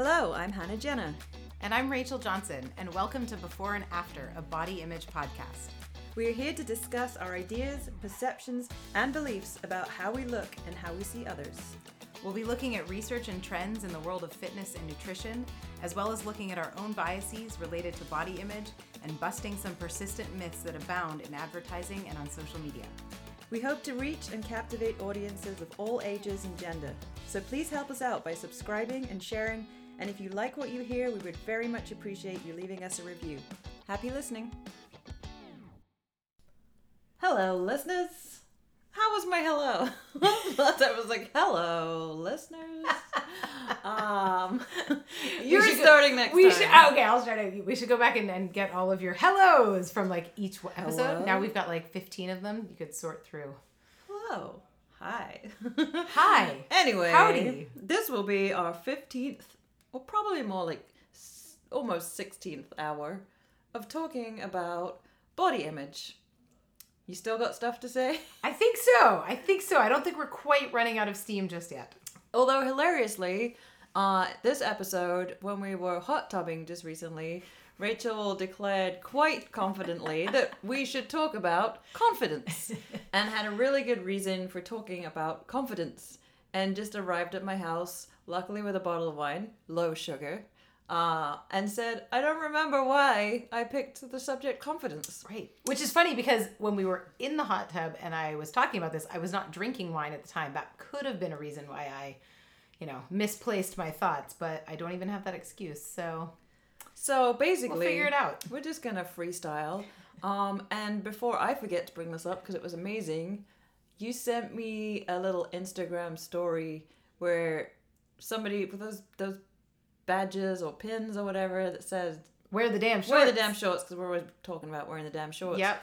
Hello, I'm Hannah Jenna. And I'm Rachel Johnson, and welcome to Before and After, a body image podcast. We are here to discuss our ideas, perceptions, and beliefs about how we look and how we see others. We'll be looking at research and trends in the world of fitness and nutrition, as well as looking at our own biases related to body image and busting some persistent myths that abound in advertising and on social media. We hope to reach and captivate audiences of all ages and gender. So please help us out by subscribing and sharing. And if you like what you hear, we would very much appreciate you leaving us a review. Happy listening. Hello, listeners. How was my hello? I was like, hello, listeners. um, you're should go- starting next We time. should okay. I'll start. it. We should go back and, and get all of your hellos from like each episode. Hello? Now we've got like fifteen of them. You could sort through. Hello. Hi. Hi. Anyway, Howdy. this will be our 15th, or probably more like s- almost 16th hour of talking about body image. You still got stuff to say? I think so. I think so. I don't think we're quite running out of steam just yet. Although, hilariously, uh, this episode, when we were hot tubbing just recently, Rachel declared quite confidently that we should talk about confidence and had a really good reason for talking about confidence and just arrived at my house, luckily with a bottle of wine, low sugar, uh, and said, I don't remember why I picked the subject confidence. Right. Which is funny because when we were in the hot tub and I was talking about this, I was not drinking wine at the time. That could have been a reason why I, you know, misplaced my thoughts, but I don't even have that excuse. So So basically, we'll figure it out. We're just gonna freestyle. Um, and before I forget to bring this up because it was amazing, you sent me a little Instagram story where somebody with those those badges or pins or whatever that says Wear the damn shorts. wear the damn shorts because we're always talking about wearing the damn shorts. Yep.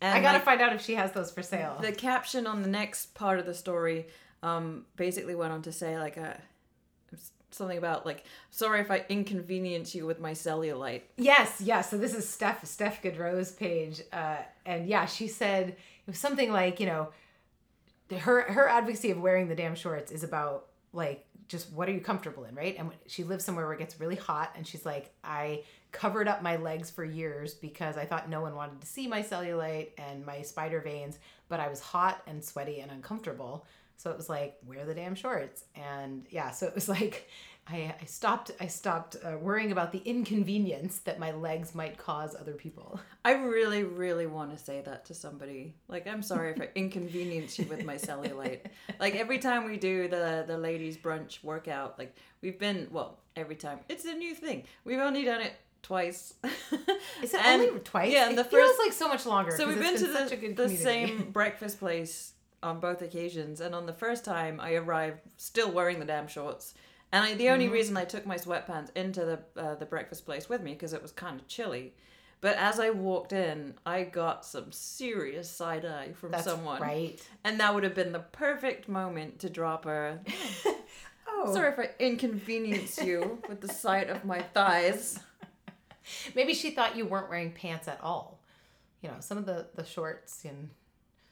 And I gotta like, find out if she has those for sale. the caption on the next part of the story um basically went on to say like a something about like sorry if I inconvenience you with my cellulite. Yes, yes. So this is Steph Steph Gaudreau's page, uh, and yeah, she said it was something like you know, her her advocacy of wearing the damn shorts is about like just what are you comfortable in, right? And she lives somewhere where it gets really hot, and she's like, I covered up my legs for years because I thought no one wanted to see my cellulite and my spider veins, but I was hot and sweaty and uncomfortable. So it was like, wear the damn shorts. And yeah, so it was like, I, I stopped, I stopped uh, worrying about the inconvenience that my legs might cause other people. I really, really want to say that to somebody. Like, I'm sorry if I inconvenience you with my cellulite. Like every time we do the the ladies brunch workout, like we've been well every time. It's a new thing. We've only done it twice. Is it And- only twice? Yeah, it and the feels first. like so much longer. So we've it's been to the, the community. same breakfast place on both occasions, and on the first time I arrived still wearing the damn shorts. And I, the only Mm-hmm. reason I took my sweatpants into the uh, the breakfast place with me because it was kind of chilly. But as I walked in, I got some serious side eye from That's someone. right. And that would have been the perfect moment to drop her. Oh, Sorry if I inconvenience you with the sight of my thighs. maybe she thought you weren't wearing pants at all. You know, some of the the shorts and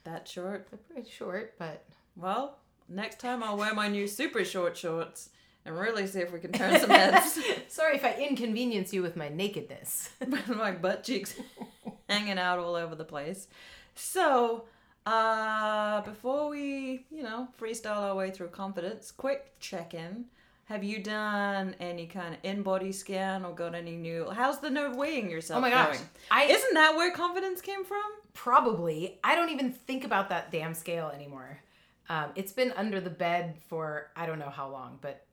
That short. they're pretty short, but Well, next time I'll wear my new super short shorts and really see if we can turn some heads. sorry if I inconvenience you with my nakedness. my butt cheeks hanging out all over the place. So, uh, before we, you know, freestyle our way through confidence, quick check in. Have you done any kind of InBody scan or got any new? How's the no weighing yourself Oh my gosh. I Isn't that where confidence came from? probably I don't even think about that damn scale anymore. Um, it's been under the bed for I don't know how long, but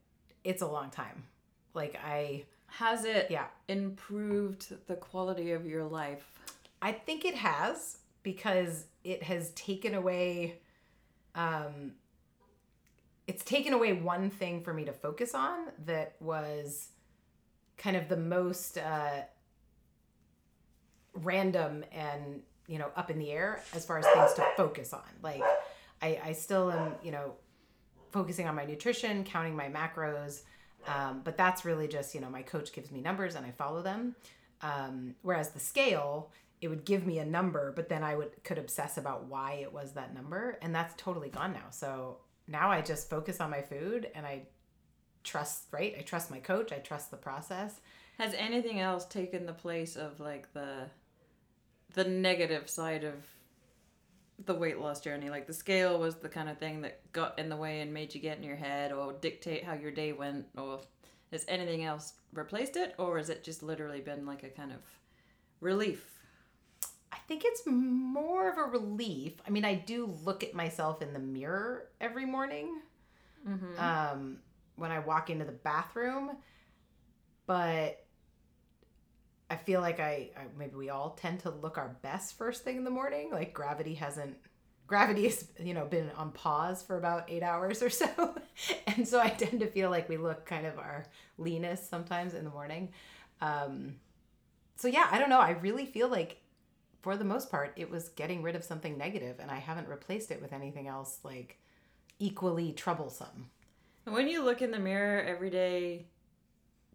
it's a long time. Like I Has it yeah, improved the quality of your life? I think it has because it has taken away um it's taken away one thing for me to focus on that was kind of the most uh random and you know up in the air as far as things to focus on like i i still am you know focusing on my nutrition counting my macros um, but that's really just you know my coach gives me numbers and i follow them um, whereas the scale it would give me a number but then i would could obsess about why it was that number and that's totally gone now so now i just focus on my food and i trust, right? I trust my coach. I trust the process. Has anything else taken the place of like the the negative side of the weight loss journey? Like the scale was the kind of thing that got in the way and made you get in your head or dictate how your day went or has anything else replaced it or has it just literally been like a kind of relief? I think it's more of a relief. I mean, I do look at myself in the mirror every morning um, when I walk into the bathroom, but I feel like I, I maybe we all tend to look our best first thing in the morning. Like gravity hasn't gravity has you know been on pause for about eight hours or so, and so I tend to feel like we look kind of our leanest sometimes in the morning. Um, so yeah, I don't know. I really feel like for the most part it was getting rid of something negative, and I haven't replaced it with anything else like equally troublesome. And when you look in the mirror every day,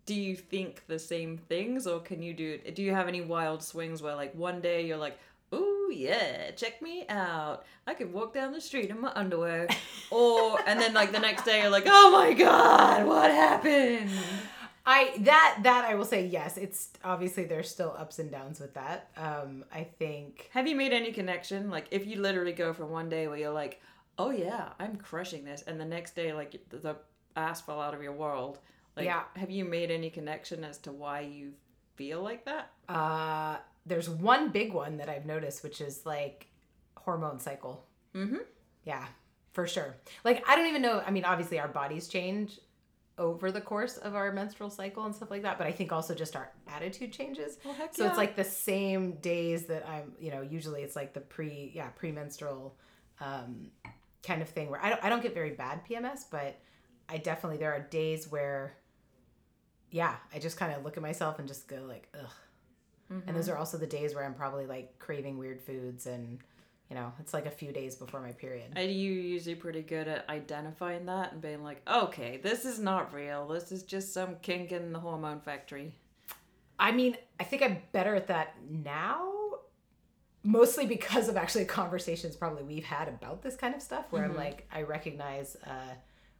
do you think the same things or can you do do you have any wild swings where like one day you're like, oh yeah, check me out. I could walk down the street in my underwear." or and then like the next day you're like, "Oh my god, what happened?" I that that I will say yes. It's obviously there's still ups and downs with that. Um, I think Have you made any connection? Like, if you literally go from one day where you're like, "Oh yeah, I'm crushing this," and the next day, like the, the ass fell out of your world. Like, Yeah. Have you made any connection as to why you feel like that? uh, there's one big one that I've noticed, which is like hormone cycle. Mm-hmm. Yeah, for sure. Like I don't even know. I mean, obviously our bodies change over the course of our menstrual cycle and stuff like that, but I think also just our attitude changes. Well, So yeah. it's like the same days that I'm, you know, usually it's like the pre, yeah, premenstrual um, kind of thing where I don't, I don't get very bad PMS, but I definitely, there are days where, yeah, I just kind of look at myself and just go like, ugh. And those are also the days where I'm probably like craving weird foods and, you know, it's like a few days before my period. Are you usually pretty good at identifying that and being like, okay, this is not real. This is just some kink in the hormone factory. I mean, I think I'm better at that now, mostly because of actually conversations probably we've had about this kind of stuff where I'm like, I recognize, uh,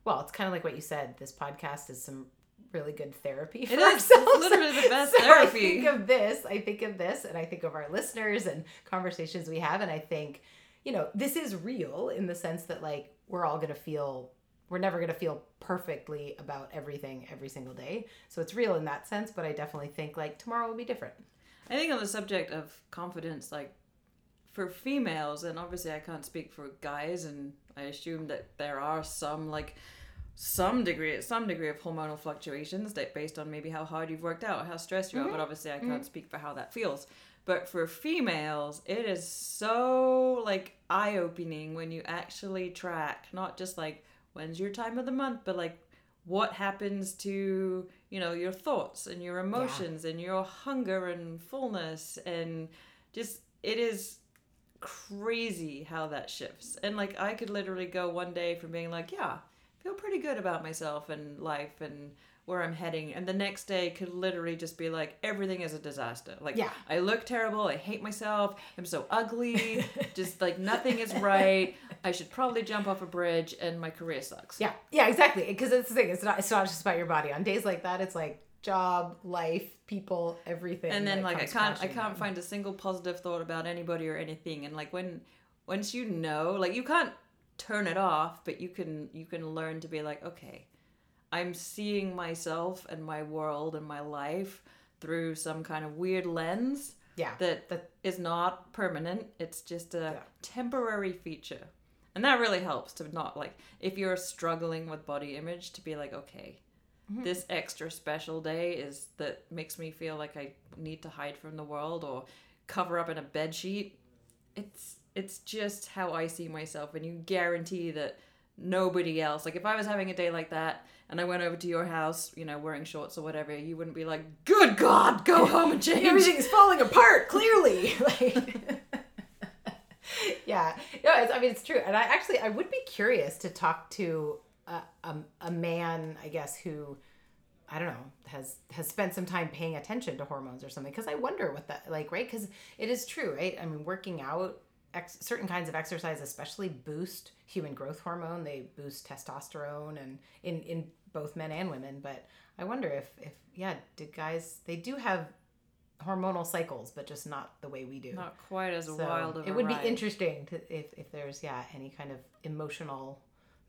well, it's kind of like what you said. This podcast is some really good therapy for It is. It's ourselves. literally the best So I therapy. think of this, I think of this, and I think of our listeners and conversations we have, and I think, you know, this is real in the sense that like we're all gonna feel we're never going to feel perfectly about everything every single day. So it's real in that sense, but I definitely think like tomorrow will be different. I think on the subject of confidence, like for females, and obviously I can't speak for guys, and I assume that there are some like some degree some degree of hormonal fluctuations that based on maybe how hard you've worked out, how stressed you are, but mm-hmm. obviously I mm-hmm. can't speak for how that feels. But for females, it is so like eye opening when you actually track, not just like when's your time of the month, but like what happens to you know your thoughts and your emotions and your hunger and fullness and just it is crazy how that shifts. And like i could literally go one day from being like yeah feel pretty good about myself and life and where i'm heading and the next day could literally just be like everything is a disaster like Yeah. i look terrible i hate myself i'm so ugly just like nothing is right i should probably jump off a bridge and my career sucks Yeah, yeah, exactly. Because it's the thing. It's not. It's not just about your body. On days like that, it's like job, life, people, everything. and then like I can't I can't find a single positive thought about anybody or anything and like when once you know like you can't turn it off but you can you can learn to be like okay I'm seeing myself and my world and my life through some kind of weird lens Yeah, that that is not permanent it's just a Yeah. temporary feature and that really helps to not like if you're struggling with body image to be like okay Mm-hmm. this extra special day is that makes me feel like I need to hide from the world or cover up in a bed sheet. It's it's just how I see myself and you guarantee that nobody else like if I was having a day like that and I went over to your house, you know, wearing shorts or whatever, you wouldn't be like, "Good god, go home and change." everything's falling apart. Clearly, like. yeah, no, it's, I mean it's true, and I actually I would be curious to talk to a, a, a man, I guess, who I don't know has has spent some time paying attention to hormones or something, because I wonder what that like, right? Because it is true, right? I mean, working out, ex- certain kinds of exercise, especially boost human growth hormone. They boost testosterone, and in in both men and women. But I wonder if if yeah, did guys they do have hormonal cycles, but just not the way we do. Not quite as So wild of it would ride. be interesting to if if there's yeah any kind of emotional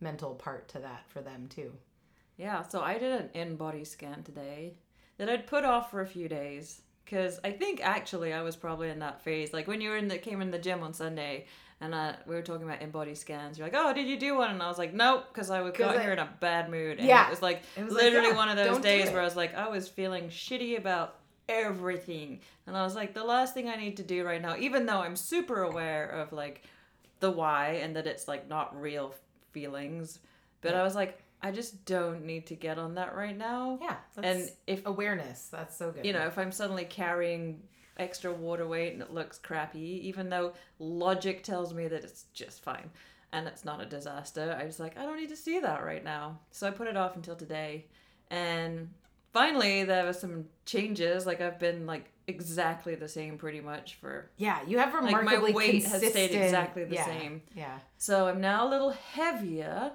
mental part to that for them too. Yeah, so I did an InBody scan today that I'd put off for a few days because I think actually I was probably in that phase. Like when you were in the came in the gym on Sunday and uh, we were talking about InBody scans, you're like, "Oh, did you do one?" And I was like, "Nope," because I was got I- here in a bad mood. And Yeah. it was like It was like, literally yeah, one of those days where I was like, I was feeling shitty about everything, and I was like, the last thing I need to do right now, even though I'm super aware of like the why and that it's like not real feelings, but I was like, I just don't need to get on that right now. Yeah, And if awareness, that's so good. you know, if I'm suddenly carrying extra water weight and it looks crappy, even though logic tells me that it's just fine and it's not a disaster, I was like, I don't need to see that right now. So I put it off until today. And finally, there were some changes. Like, I've been like exactly the same pretty much for. yeah, you have Like, remarkably my weight has stayed exactly the yeah, same. Yeah, So I'm now a little heavier,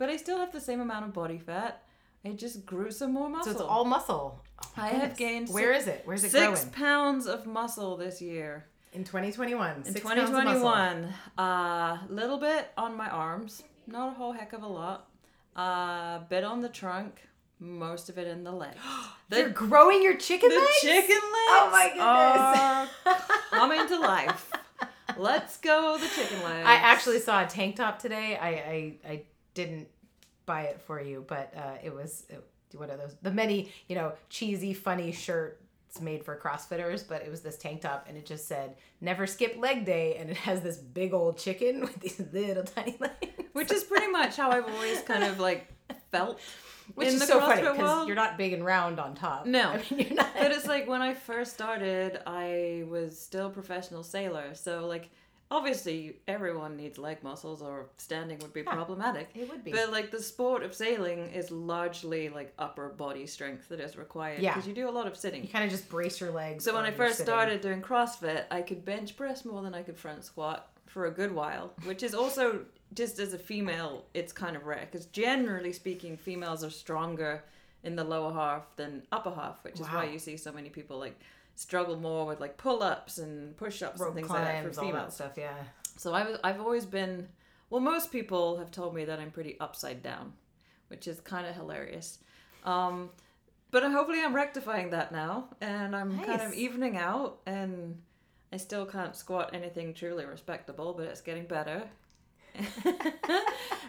but I still have the same amount of body fat. I just grew some more muscle. so it's all muscle. Oh I have goodness. gained Where is it? Where's it six growing? pounds of muscle this year. In 2021. In six pounds of muscle. 2021, a uh, little bit on my arms, not a whole heck of a lot. A uh, bit on the trunk, most of it in the legs. You're growing your chicken the legs? chicken legs Oh my are coming to life. Let's go, the chicken legs. I actually saw a tank top today. I I, I didn't buy it for you, but uh, it was uh, one of those the many you know cheesy funny shirts made for CrossFitters, but it was this tank top and it just said "Never skip leg day," and it has this big old chicken with these little tiny legs, Which is pretty much how I've always kind of like felt. which is the so funny because you're not big and round on top. No. I mean you're not. but it's like when I first started, I was still a professional sailor. So like obviously everyone needs leg muscles or standing would be problematic. it would be. But like the sport of sailing is largely like upper body strength that is required Yeah. because you do a lot of sitting. you kind of just brace your legs. So when I first sitting. started doing CrossFit, I could bench press more than I could front squat for a good while, which is also just as a female, it's kind of rare because generally speaking, females are stronger in the lower half than upper half, which is why you see so many people like struggle more with like pull ups and push ups and things like that climbs, for all that stuff, yeah. So I was, I've always been, well, most people have told me that I'm pretty upside down, which is kind of hilarious. Um, but hopefully I'm rectifying that now, and I'm kind of evening out, and I still can't squat anything truly respectable, but it's getting better.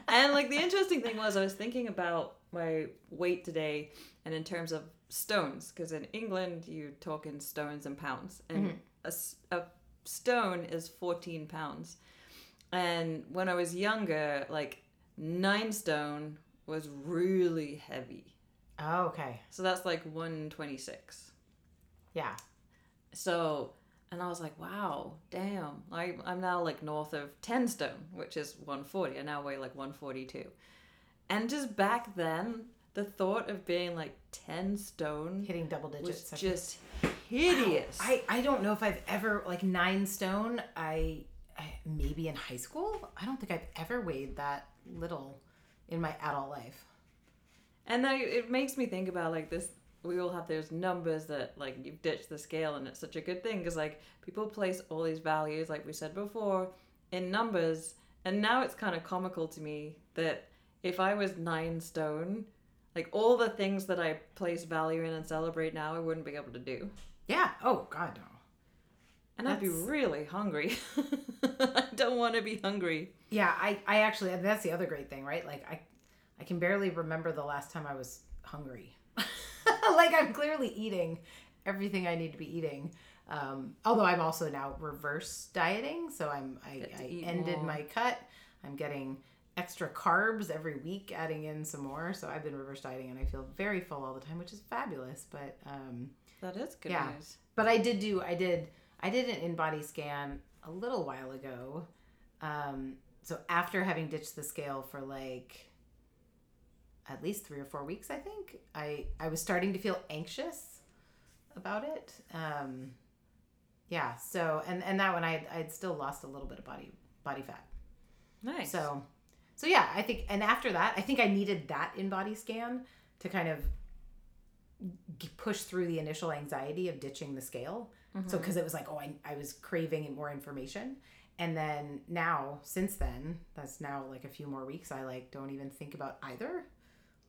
and like the interesting thing was, I was thinking about my weight today, and in terms of stones, because in England you talk in stones and pounds, and mm-hmm. a a stone is 14 pounds. And when I was younger, like nine stone was really heavy. Oh, okay. So that's like 126. Yeah. So, and I was like, wow, damn. I, I'm now like north of 10 stone, which is 140. I now weigh like 142. And just back then, the thought of being like 10 stone Hitting double digits was just hideous. I, I don't know if I've ever like nine stone. I, I maybe in high school. I don't think I've ever weighed that little in my adult life. And then it makes me think about like this. We all have those numbers that like you've ditched the scale, and it's such a good thing because like people place all these values, like we said before, in numbers, and now it's kind of comical to me that if I was nine stone, like all the things that I place value in and celebrate now, I wouldn't be able to do, Yeah. Oh God no. and I'd be really hungry. I don't want to be hungry. Yeah. I I actually that's the other great thing, right? Like I I can barely remember the last time I was hungry. like I'm clearly eating everything I need to be eating. Um, although I'm also now reverse dieting, so I'm I, I ended more. my cut. I'm getting extra carbs every week, adding in some more. So I've been reverse dieting, and I feel very full all the time, which is fabulous. But um, That is good Yeah. news. but I did do I did I did an InBody scan a little while ago. Um, so after having ditched the scale for like at least three or four weeks, I think I I was starting to feel anxious about it. Um, yeah. So and and that one I I'd still lost a little bit of body body fat. Nice. So so yeah, I think, and after that, I think I needed that InBody scan to kind of push through the initial anxiety of ditching the scale. So, because it was like, oh, I, I was craving more information. And then now, since then, that's now like a few more weeks, I like don't even think about either.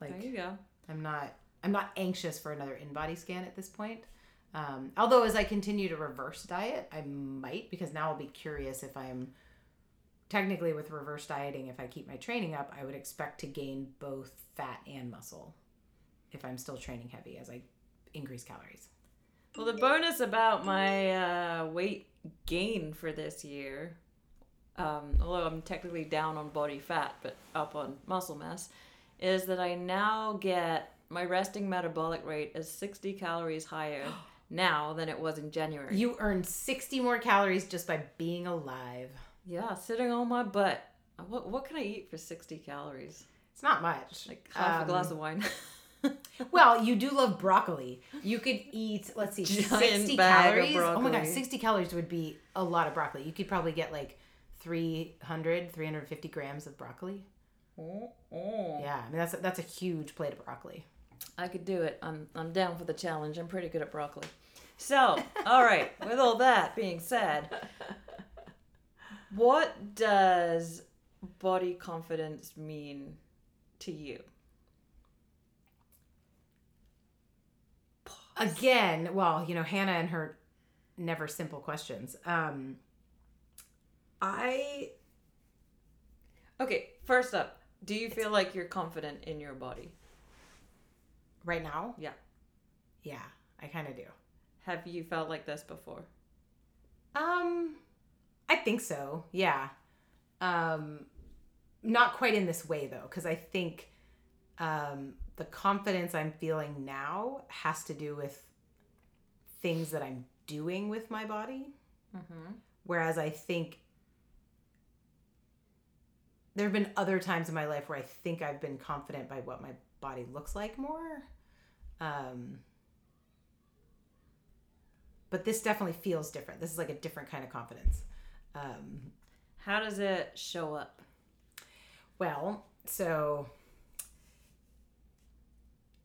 Like, There you go. I'm not I'm not anxious for another InBody scan at this point. Um, although as I continue to reverse diet, I might because now I'll be curious if I'm technically with reverse dieting. If I keep my training up, I would expect to gain both fat and muscle if I'm still training heavy as I increase calories. Well, the bonus about my uh, weight gain for this year, um, although I'm technically down on body fat but up on muscle mass, is that I now get my resting metabolic rate is 60 calories higher now than it was in January. You earn 60 more calories just by being alive. Yeah, sitting on my butt. Uh, What, what can I eat for 60 calories? It's not much. Like half a Um, glass of wine. Well, you do love broccoli. You could eat, let's see, Giant 60 bag of calories. Oh my god, 60 calories would be a lot of broccoli. You could probably get like 300, 350 grams of broccoli. oh, oh. Yeah, I mean that's a, that's a huge plate of broccoli. I could do it. I'm I'm down for the challenge. I'm pretty good at broccoli. So, all right. With all that being said, what does body confidence mean to you? Again, well, you know, Hannah and her never simple questions. Um I Okay, first up, do you feel like you're confident in your body? right now, Yeah. yeah, I kind of do. Have you felt like this before? Um, I think so. Yeah. Um, not quite in this way though, because I think um, the confidence I'm feeling now has to do with things that I'm doing with my body. Mm-hmm. Whereas I think there have been other times in my life where I think I've been confident by what my body looks like more. Um, but this definitely feels different. This is like a different kind of confidence. Um, How does it show up? well, so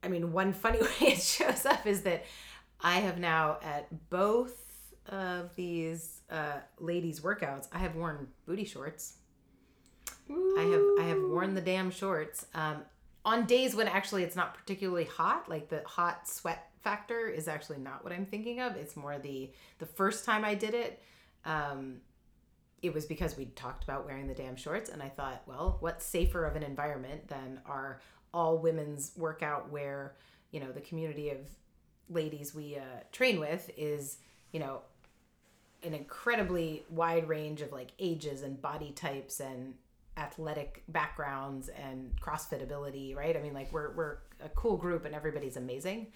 I mean, one funny way it shows up is that I have now at both of these uh, ladies' workouts, I have worn booty shorts. I have I have worn the damn shorts um, on days when actually it's not particularly hot. Like the hot sweat factor is actually not what I'm thinking of. It's more the the first time I did it. Um, it was because we talked about wearing the damn shorts, and I thought, well, what's safer of an environment than our all women's workout where you know the community of ladies we uh, train with is you know an incredibly wide range of like ages and body types and athletic backgrounds and CrossFit ability, right? I mean, like we're we're a cool group and everybody's amazing.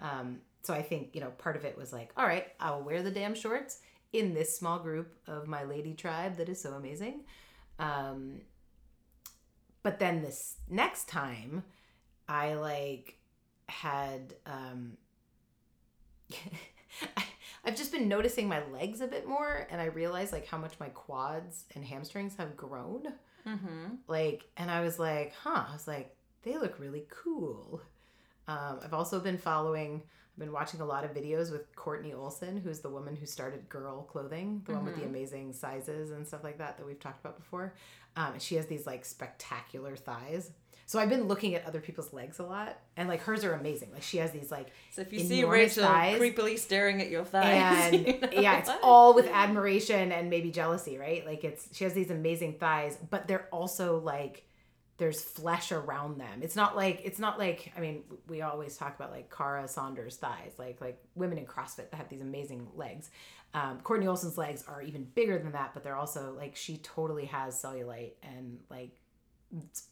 Um, so I think you know part of it was like, all right, I'll wear the damn shorts in this small group of my lady tribe that is so amazing. Um, but then this next time, I like had um, I've just been noticing my legs a bit more, and I realized like how much my quads and hamstrings have grown. Mm-hmm. Like, and I was like, huh. I was like, they look really cool. Um, I've also been following. I've been watching a lot of videos with Courtney Olson, who's the woman who started Girl Clothing, the one with the Mhm. amazing sizes and stuff like that that we've talked about before. Um, and she has these like spectacular thighs. So I've been looking at other people's legs a lot, and like hers are amazing. Like she has these like So if you see Rachel thighs. creepily staring at your thighs, and you know yeah, it's all with admiration and maybe jealousy, right? Like it's she has these amazing thighs, but they're also like there's flesh around them. It's not like it's not like I mean we always talk about like Kara Saunders thighs, like like women in CrossFit that have these amazing legs. Um, Courtney Olson's legs are even bigger than that, but they're also like she totally has cellulite and like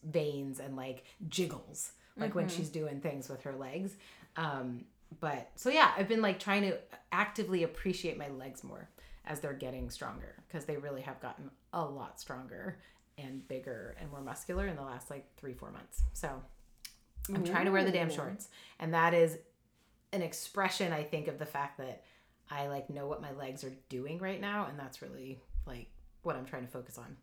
veins and like jiggles like when Mhm. she's doing things with her legs um but so yeah i've been like trying to actively appreciate my legs more as they're getting stronger because they really have gotten a lot stronger and bigger and more muscular in the last like three four months. So i'm trying to wear the damn shorts. And that is an expression i think of the fact that i like know what my legs are doing right now and that's really like what i'm trying to focus on.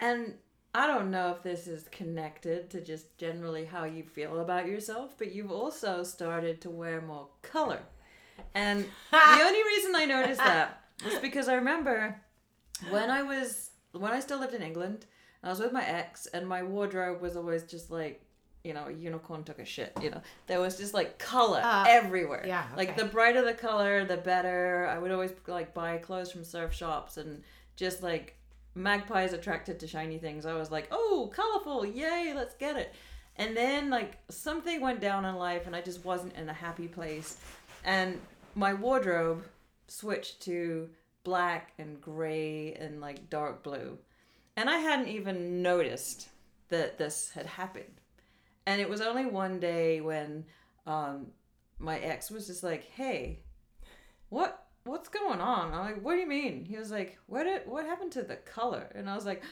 And I don't know if this is connected to just generally how you feel about yourself, but you've also started to wear more color. And the only reason I noticed that was because I remember when I was when I still lived in England, I was with my ex, and my wardrobe was always just like, you know, a unicorn took a shit. You know, there was just like color Uh, everywhere. yeah, Like the brighter the color, the better. I would always like buy clothes from surf shops and just like magpies attracted to shiny things. I was like, oh, colorful, yay, let's get it. And then like something went down in life, and I just wasn't in a happy place, and my wardrobe switched to black and gray and like dark blue. And I hadn't even noticed that this had happened. And it was only one day when um, my ex was just like, "Hey, what what's going on?" I'm like, "What do you mean?" He was like, "What did, what happened to the color?" And I was like,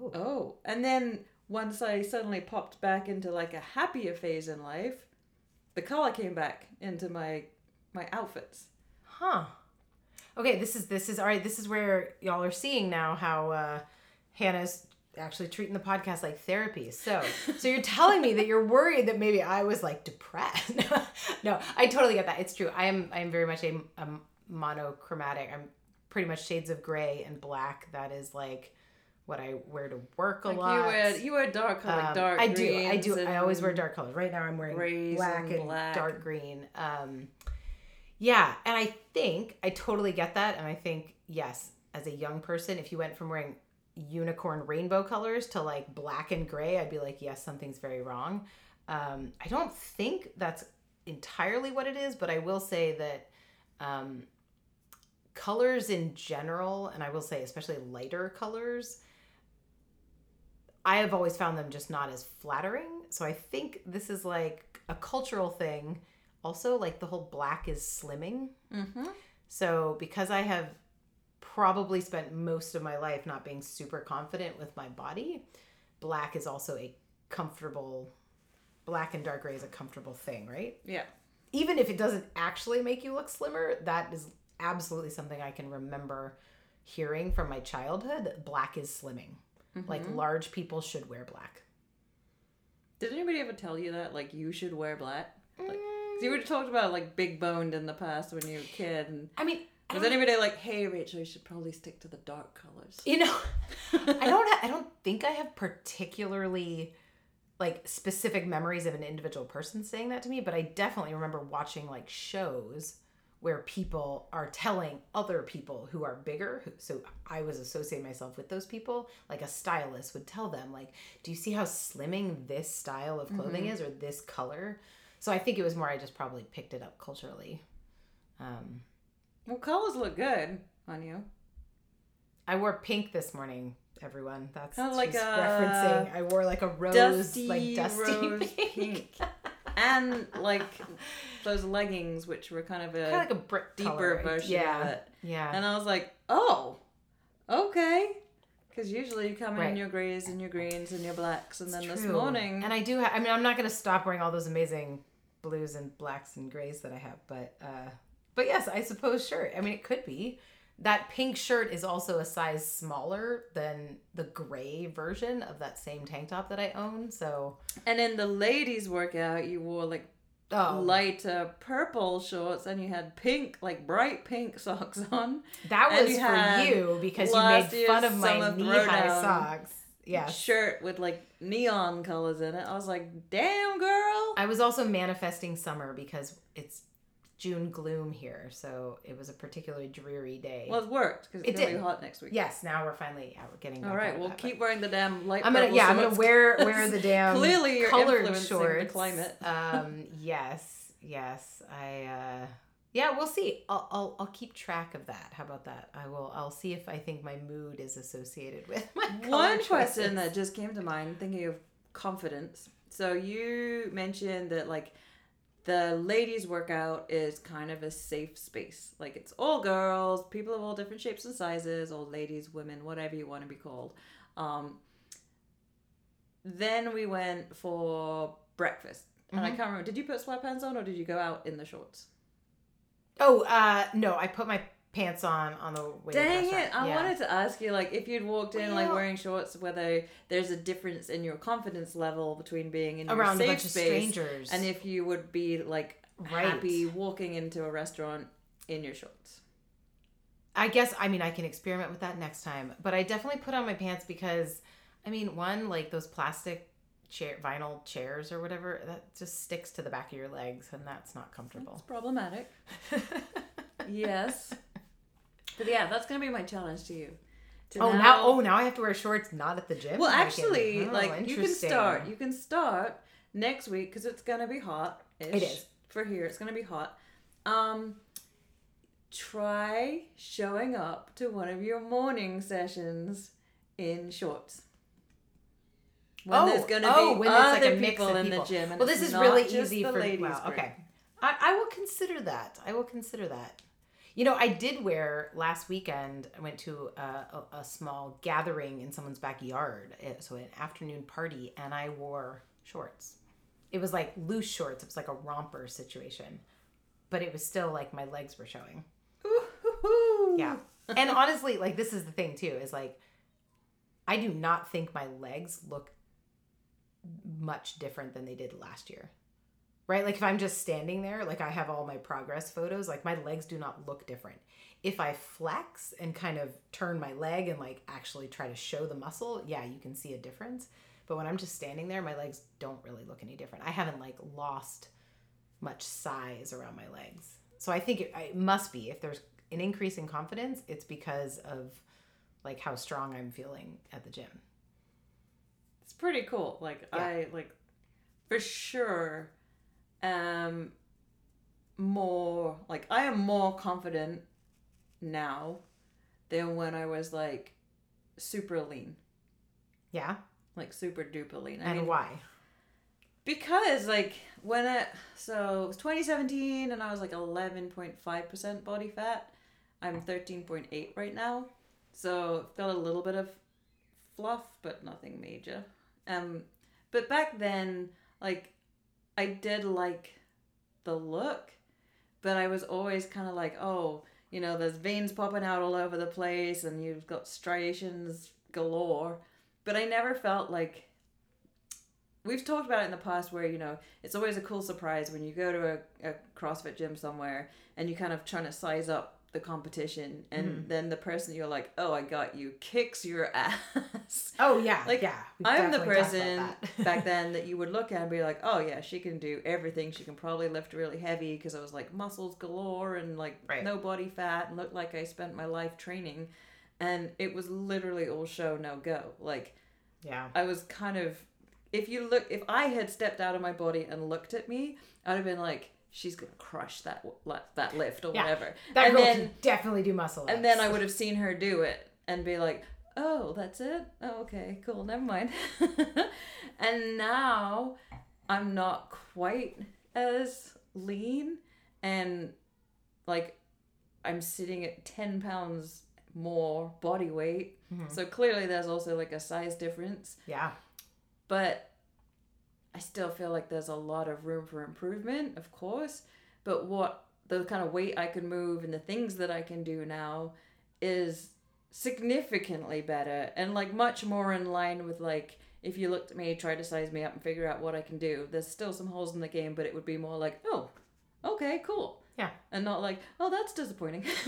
Oh. "Oh." And then once I suddenly popped back into like a happier phase in life, the color came back into my my outfits. Huh. Okay, this is this is all right. This is where y'all are seeing now how uh, Hannah's actually treating the podcast like therapy. So, so you're telling me that you're worried that maybe I was like depressed. no, I totally get that. It's true. I am I am very much a, a monochromatic. I'm pretty much shades of gray and black. That is like what I wear to work a Like lot. you wear you wear dark like Um, dark. I do. I do. I always wear dark colors. Right now, I'm wearing black and and, black. dark green. Um, yeah, and I think I totally get that, and I think yes, as a young person, if you went from wearing unicorn rainbow colors to like black and gray, I'd be like, yes, something's very wrong. Um, I don't think that's entirely what it is, but I will say that um, colors in general, and I will say especially lighter colors, I have always found them just not as flattering. So I think this is like a cultural thing. Also, like the whole black is slimming. Mhm. So because I have probably spent most of my life not being super confident with my body, black is also a comfortable black and dark gray is a comfortable thing, right? Yeah. Even if it doesn't actually make you look slimmer, that is absolutely something I can remember hearing from my childhood. that Black is slimming. Like Mm-hmm. large people should wear black. Did anybody ever tell you that like you should wear black? Like, Mm. You would talked about like big boned in the past when you were a kid. And I mean, I was anybody like, "Hey, Rachel, you should probably stick to the dark colors"? you know, I don't. I don't think I have particularly like specific memories of an individual person saying that to me, but I definitely remember watching like shows where people are telling other people who are bigger. who- So I was associating myself with those people. Like a stylist would tell them, like, "Do you see how slimming this style of clothing mm-hmm. is, or this color?" So I think it was more. I just probably picked it up culturally. Um, Well, colors look good on you. I wore pink this morning. Everyone, that's Kinda like she's a referencing. I wore like a rose, Dusty, like dusty rose pink, pink. and like those leggings, which were kind of a kind of like a brick deeper color. version Yeah, of it. yeah. And I was like, "Oh, okay." Because usually you come in your grays and your greens and your blacks, and then It's this morning, and I do. Ha- I mean, I'm not going to stop wearing all those amazing blues and blacks and grays that I have, but uh, but yes, I suppose sure. I mean, it could be. That pink shirt is also a size smaller than the gray version of that same tank top that I own. So, and in the ladies' workout, you wore like oh, lighter purple shorts and you had pink, like bright pink socks on. that was you for you because you made fun of my knee high socks. Yes. Shirt with like neon colors in it. I was like, damn, girl. I was also manifesting summer because it's June gloom here, so it was a particularly dreary day. Well, it worked because It it's gonna did. be hot next week. yes, now we're finally out. We're getting. All right, well, that, keep wearing the damn light I'm gonna yeah, I'm gonna wear wear the damn Clearly you're colored influencing the shorts. climate. Um, yes, yes, I. uh yeah, we'll see. I'll, I'll I'll keep track of that. How about that? I will. I'll see if I think my mood is associated with my One choices. question that just came to mind, thinking of confidence. So you mentioned that like the ladies' workout is kind of a safe space. Like it's all girls, people of all different shapes and sizes, old ladies, women, whatever you want to be called. Um, then we went for breakfast. And I Mhm. can't remember. Did you put sweatpants on or did you go out in the shorts? Oh, uh, no, I put my pants on on the way. to the Dang it! I Yeah. wanted to ask you, like, if you'd walked in like wearing shorts, whether there's a difference in your confidence level between being in your around a safe bunch of space strangers. and if you would be like Right. happy walking into a restaurant in your shorts. I guess I mean I can experiment with that next time, but I definitely put on my pants because I mean one like those plastic chair vinyl chairs or whatever that just sticks to the back of your legs and that's not comfortable. It's problematic. yes. But yeah, that's gonna be my challenge to you. To oh now oh now I have to wear shorts not at the gym. Well, can- actually, oh, like you can start. You can start next week because it's gonna be hot. It is. for here. It's gonna be hot. Um, try showing up to one of your morning sessions in shorts. When oh, there's gonna oh, be when other it's like a mix people of in the gym. And well, this is really easy for ladies' wow, group. okay. I, I will consider that. I will consider that. You know, I did wear last weekend. I went to a, a, a small gathering in someone's backyard, eh, so an afternoon party, and I wore shorts. It was like loose shorts. It was like a romper situation, but it was still like my legs were showing. Ooh. Yeah. And honestly, like this is the thing too, is like I do not think my legs look much different than they did last year. Right? Like if I'm just standing there, like I have all my progress photos, like my legs do not look different. If I flex and kind of turn my leg and like actually try to show the muscle, yeah, you can see a difference. But when I'm just standing there, my legs don't really look any different. I haven't like lost much size around my legs. So I think it, it must be if there's an increase in confidence, it's because of like how strong I'm feeling at the gym. It's pretty cool. Like Yeah. I like for sure am more like I am more confident now than when I was like super lean. Yeah. Like super duper lean. I And mean why? because like when it so it was 2017 and I was like 11.5% body fat. I'm 13.8 right now. So felt a little bit of fluff but nothing major. Um but back then like I did like the look, but I was always kind of like, oh, you know, there's veins popping out all over the place and you've got striations galore. But I never felt like we've talked about it in the past where you know it's always a cool surprise when you go to a, a crossfit gym somewhere and you kind of trying to size up the competition and then the person you're like oh i got you kicks your ass Oh yeah, Like, yeah. i'm the person back then that you would look at and be like oh yeah she can do everything she can probably lift really heavy because i was like muscles galore and like Right. no body fat and looked like i spent my life training and it was literally all show no go like yeah. I was kind of if you look if I had stepped out of my body and looked at me, I'd have been like, she's gonna crush that li- that lift or Yeah. whatever. That and girl then can definitely do muscle. and then I would have seen her do it and be like, oh, that's it. Oh, okay, cool, never mind. and now I'm not quite as lean and like I'm sitting at ten pounds more body weight. Mhm. So clearly there's also like a size difference Yeah. but I still feel like there's a lot of room for improvement, of course. But what the kind of weight I can move and the things that I can do now is significantly better and like much more in line with like if you looked at me, try to size me up and figure out what I can do. There's still some holes in the game, but it would be more like, oh, okay, cool. Yeah. And not like, oh, that's disappointing.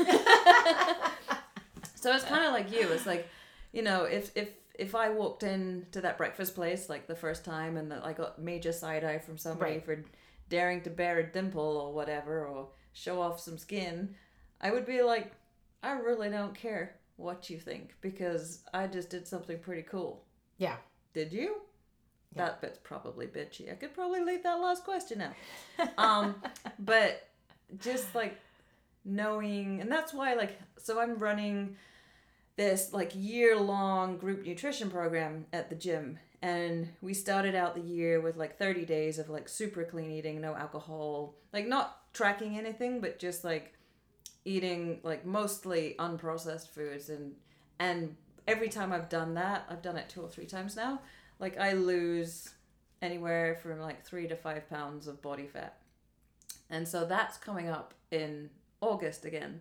so it's kind of like you. It's like, you know, if if if I walked in to that breakfast place like the first time and that I got major side eye from somebody Right. for daring to bear a dimple or whatever or show off some skin, I would be like, I really don't care what you think because I just did something pretty cool. Yeah. Did you? Yeah. That bit's probably bitchy. I could probably leave that last question out. Um, but just like knowing, and that's why, like, so I'm running this like year long group nutrition program at the gym. And we started out the year with like 30 days of like super clean eating, no alcohol, like not tracking anything, but just like eating like mostly unprocessed foods and and every time I've done that, I've done it two or three times now, like I lose anywhere from like three to five pounds of body fat. And so that's coming up in August again.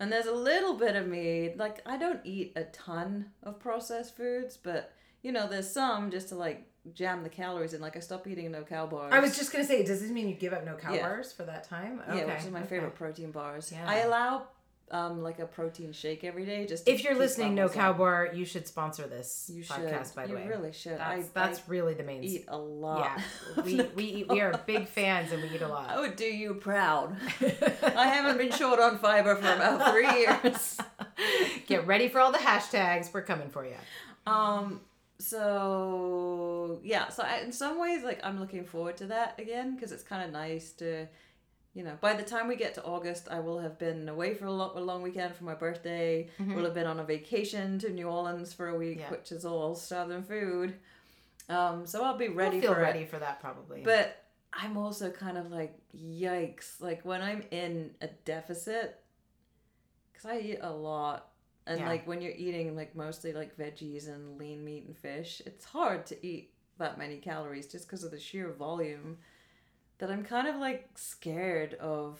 And there's a little bit of me, like, I don't eat a ton of processed foods, but, you know, there's some just to, like, jam the calories in. Like, I stopped eating no cow bars. I was just gonna say, does this mean you give up no cow Yeah. bars for that time? Yeah, which is my okay. favorite protein bars. Yeah. I allow, um, like, a protein shake every day just If you're listening, no cow bar, you should sponsor this You should. podcast. By the you way, really should. that's I, that's I really the main. eat a lot. Yeah, we we eat, we are big fans and we eat a lot. I would do you proud. I haven't been short on fiber for about three years. Get ready for all the hashtags. We're coming for you. Um. So yeah. So I, in some ways, like I'm looking forward to that again because it's kind of nice to, you know, by the time we get to August, I will have been away for a, lo- a long weekend for my birthday. We'll have been on a vacation to New Orleans for a week, Yeah. which is all southern food. Um. So I'll be ready we'll feel for ready it. for that probably. But I'm also kind of like, yikes! Like when I'm in a deficit, because I eat a lot. And Yeah. like when you're eating like mostly like veggies and lean meat and fish, it's hard to eat that many calories just because of the sheer volume. That I'm kind of like scared of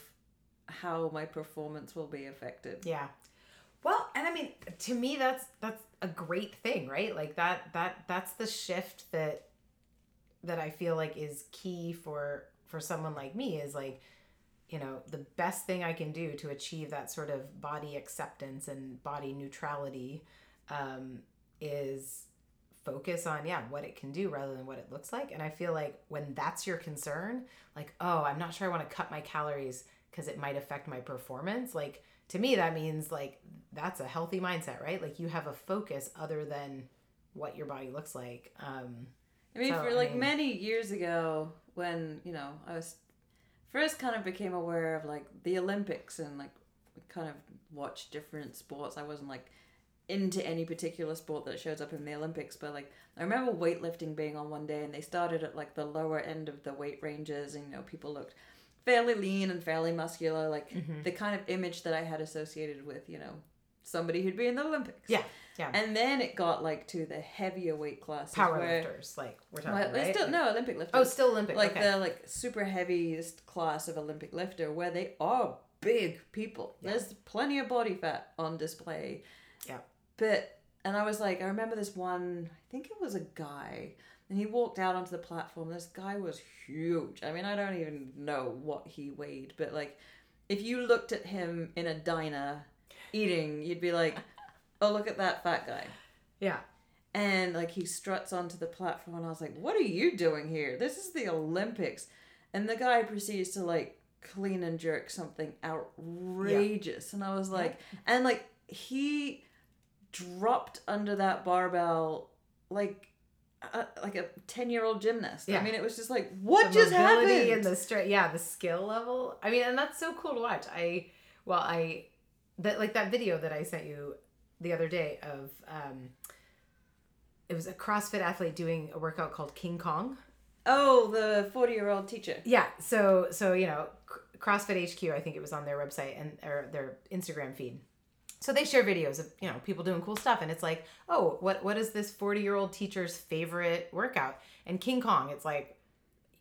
how my performance will be affected. Yeah. Well, and I mean, to me, that's that's a great thing, right? Like that that that's the shift that that I feel like is key for for someone like me is like, you know, the best thing I can do to achieve that sort of body acceptance and body neutrality um, is focus on yeah what it can do rather than what it looks like and i feel like when that's your concern like oh i'm not sure i want to cut my calories because it might affect my performance like to me that means like that's a healthy mindset right like you have a focus other than what your body looks like um I mean, So, for I like mean- many years ago, when you know I was first kind of became aware of like the Olympics and like kind of watched different sports. I wasn't like into any particular sport that shows up in the Olympics, but like I remember weightlifting being on one day, and they started at like the lower end of the weight ranges, and you know people looked fairly lean and fairly muscular, like Mm-hmm. the kind of image that I had associated with you know somebody who'd be in the Olympics. yeah yeah And then it got like to the heavier weight classes. power where- lifters like we're talking well, right still no Olympic lifters. oh still olympic like okay. the like super heaviest class of Olympic lifter, where they are big people. Yeah. There's plenty of body fat on display. Yeah. But and I was like, I remember this one. I think it was a guy, and he walked out onto the platform. This guy was huge. I mean, I don't even know what he weighed, but like, if you looked at him in a diner eating, you'd be like, oh, look at that fat guy yeah and like he struts onto the platform and i was like what are you doing here this is the olympics and the guy proceeds to like clean and jerk something outrageous and i was like and like he dropped under that barbell like a, like a 10 year old gymnast Yeah. i mean it was just like what the just happened and the strength yeah the skill level. I mean and that's so cool to watch. I well i that like that video that i sent you the other day of um it was a crossfit athlete doing a workout called king kong. Oh the 40 year old teacher. Yeah so so you know crossfit hq i think it was on their website and or their instagram feed so they share videos of you know people doing cool stuff and it's like oh what what is this 40 year old teacher's favorite workout? And king kong it's like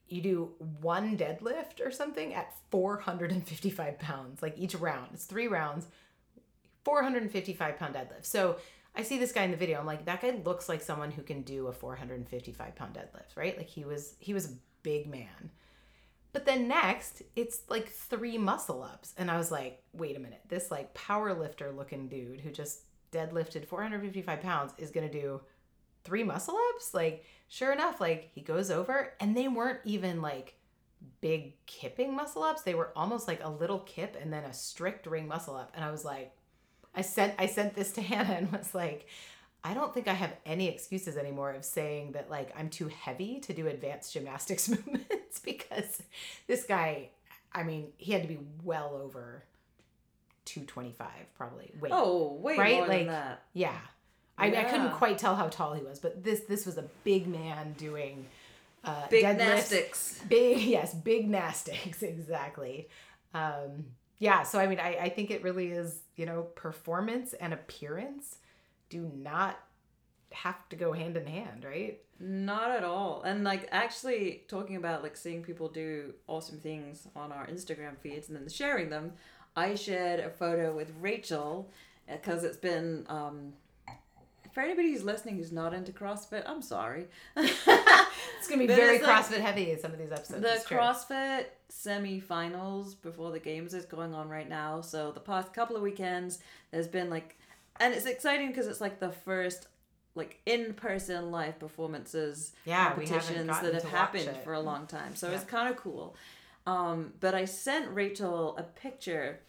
you do one deadlift or something at 455 pounds like each round. It's three rounds 455 pound deadlift. So i see this guy in the video. I'm like that guy looks like someone who can do a 455 pound deadlift right? Like he was he was a big man but then next it's like three muscle ups and i was like wait a minute. This like power lifter looking dude who just deadlifted 455 pounds is gonna do three muscle ups like sure enough like he goes over and they weren't even like big kipping muscle ups they were almost like a little kip and then a strict ring muscle up and i was like i sent i sent this to hannah and was like i don't think i have any excuses anymore of saying that like i'm too heavy to do advanced gymnastics movements because this guy i mean he had to be well over 225 probably wait oh way Right? more Like, than that yeah. I, I couldn't quite tell how tall he was, but this this was a big man doing uh, big gymnastics Big yes, big gymnastics exactly. Um, yeah, so I mean, I, I think it really is you know performance and appearance do not have to go hand in hand, right? Not at all. And like actually talking about like seeing people do awesome things on our Instagram feeds and then sharing them, I shared a photo with Rachel because it's been. Um, for anybody who's listening who's not into CrossFit, I'm sorry. It's gonna be very it's like- CrossFit heavy in some of these episodes. the. CrossFit semi-finals before the games is going on right now. So the past couple of weekends, there's been like, and it's exciting because it's like the first like in-person live performances Yeah, competitions that have happened for a long time. So Yeah. it's kind of cool. Um, but I sent Rachel a picture,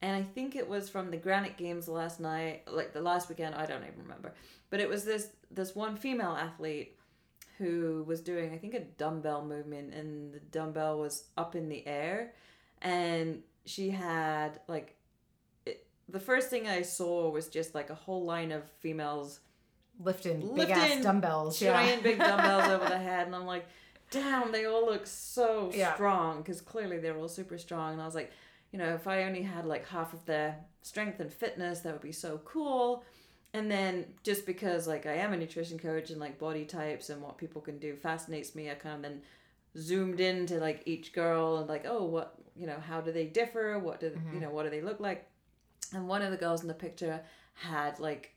and I think it was from the Granite Games last night, like the last weekend. I don't even remember, but it was this this one female athlete who was doing I think a dumbbell movement, and the dumbbell was up in the air, and she had like. The first thing I saw was just like a whole line of females lifting big ass dumbbells. giant yeah. big dumbbells over the head and i'm like damn they all look so Yeah. strong because clearly they're all super strong and i was like you know if i only had like half of their strength and fitness that would be so cool and then just because like i am a nutrition coach and like body types and what people can do fascinates me i kind of then zoomed into like each girl and like oh what you know how do they differ what do Mm-hmm. you know what do they look like and one of the girls in the picture had like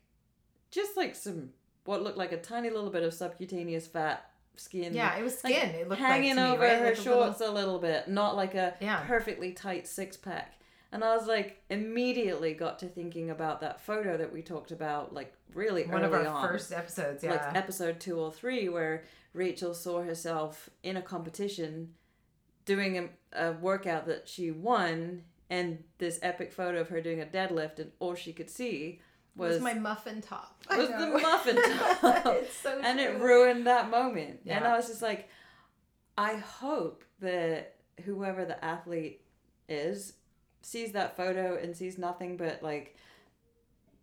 just like some what looked like a tiny little bit of subcutaneous fat skin Yeah, it was like, skin. it looked hanging like to me, over right? her Like a little- shorts a little bit not like a Yeah. perfectly tight six pack and i was like immediately got to thinking about that photo that we talked about like really early on. one of our on first episodes. Yeah. like episode two or three, where Rachel saw herself in a competition doing a, a workout that she won, and this epic photo of her doing a deadlift, and all she could see was, was my muffin top. Was the muffin top. it's so and it ruined that moment. And I was just like, I hope that whoever the athlete is sees that photo and sees nothing but like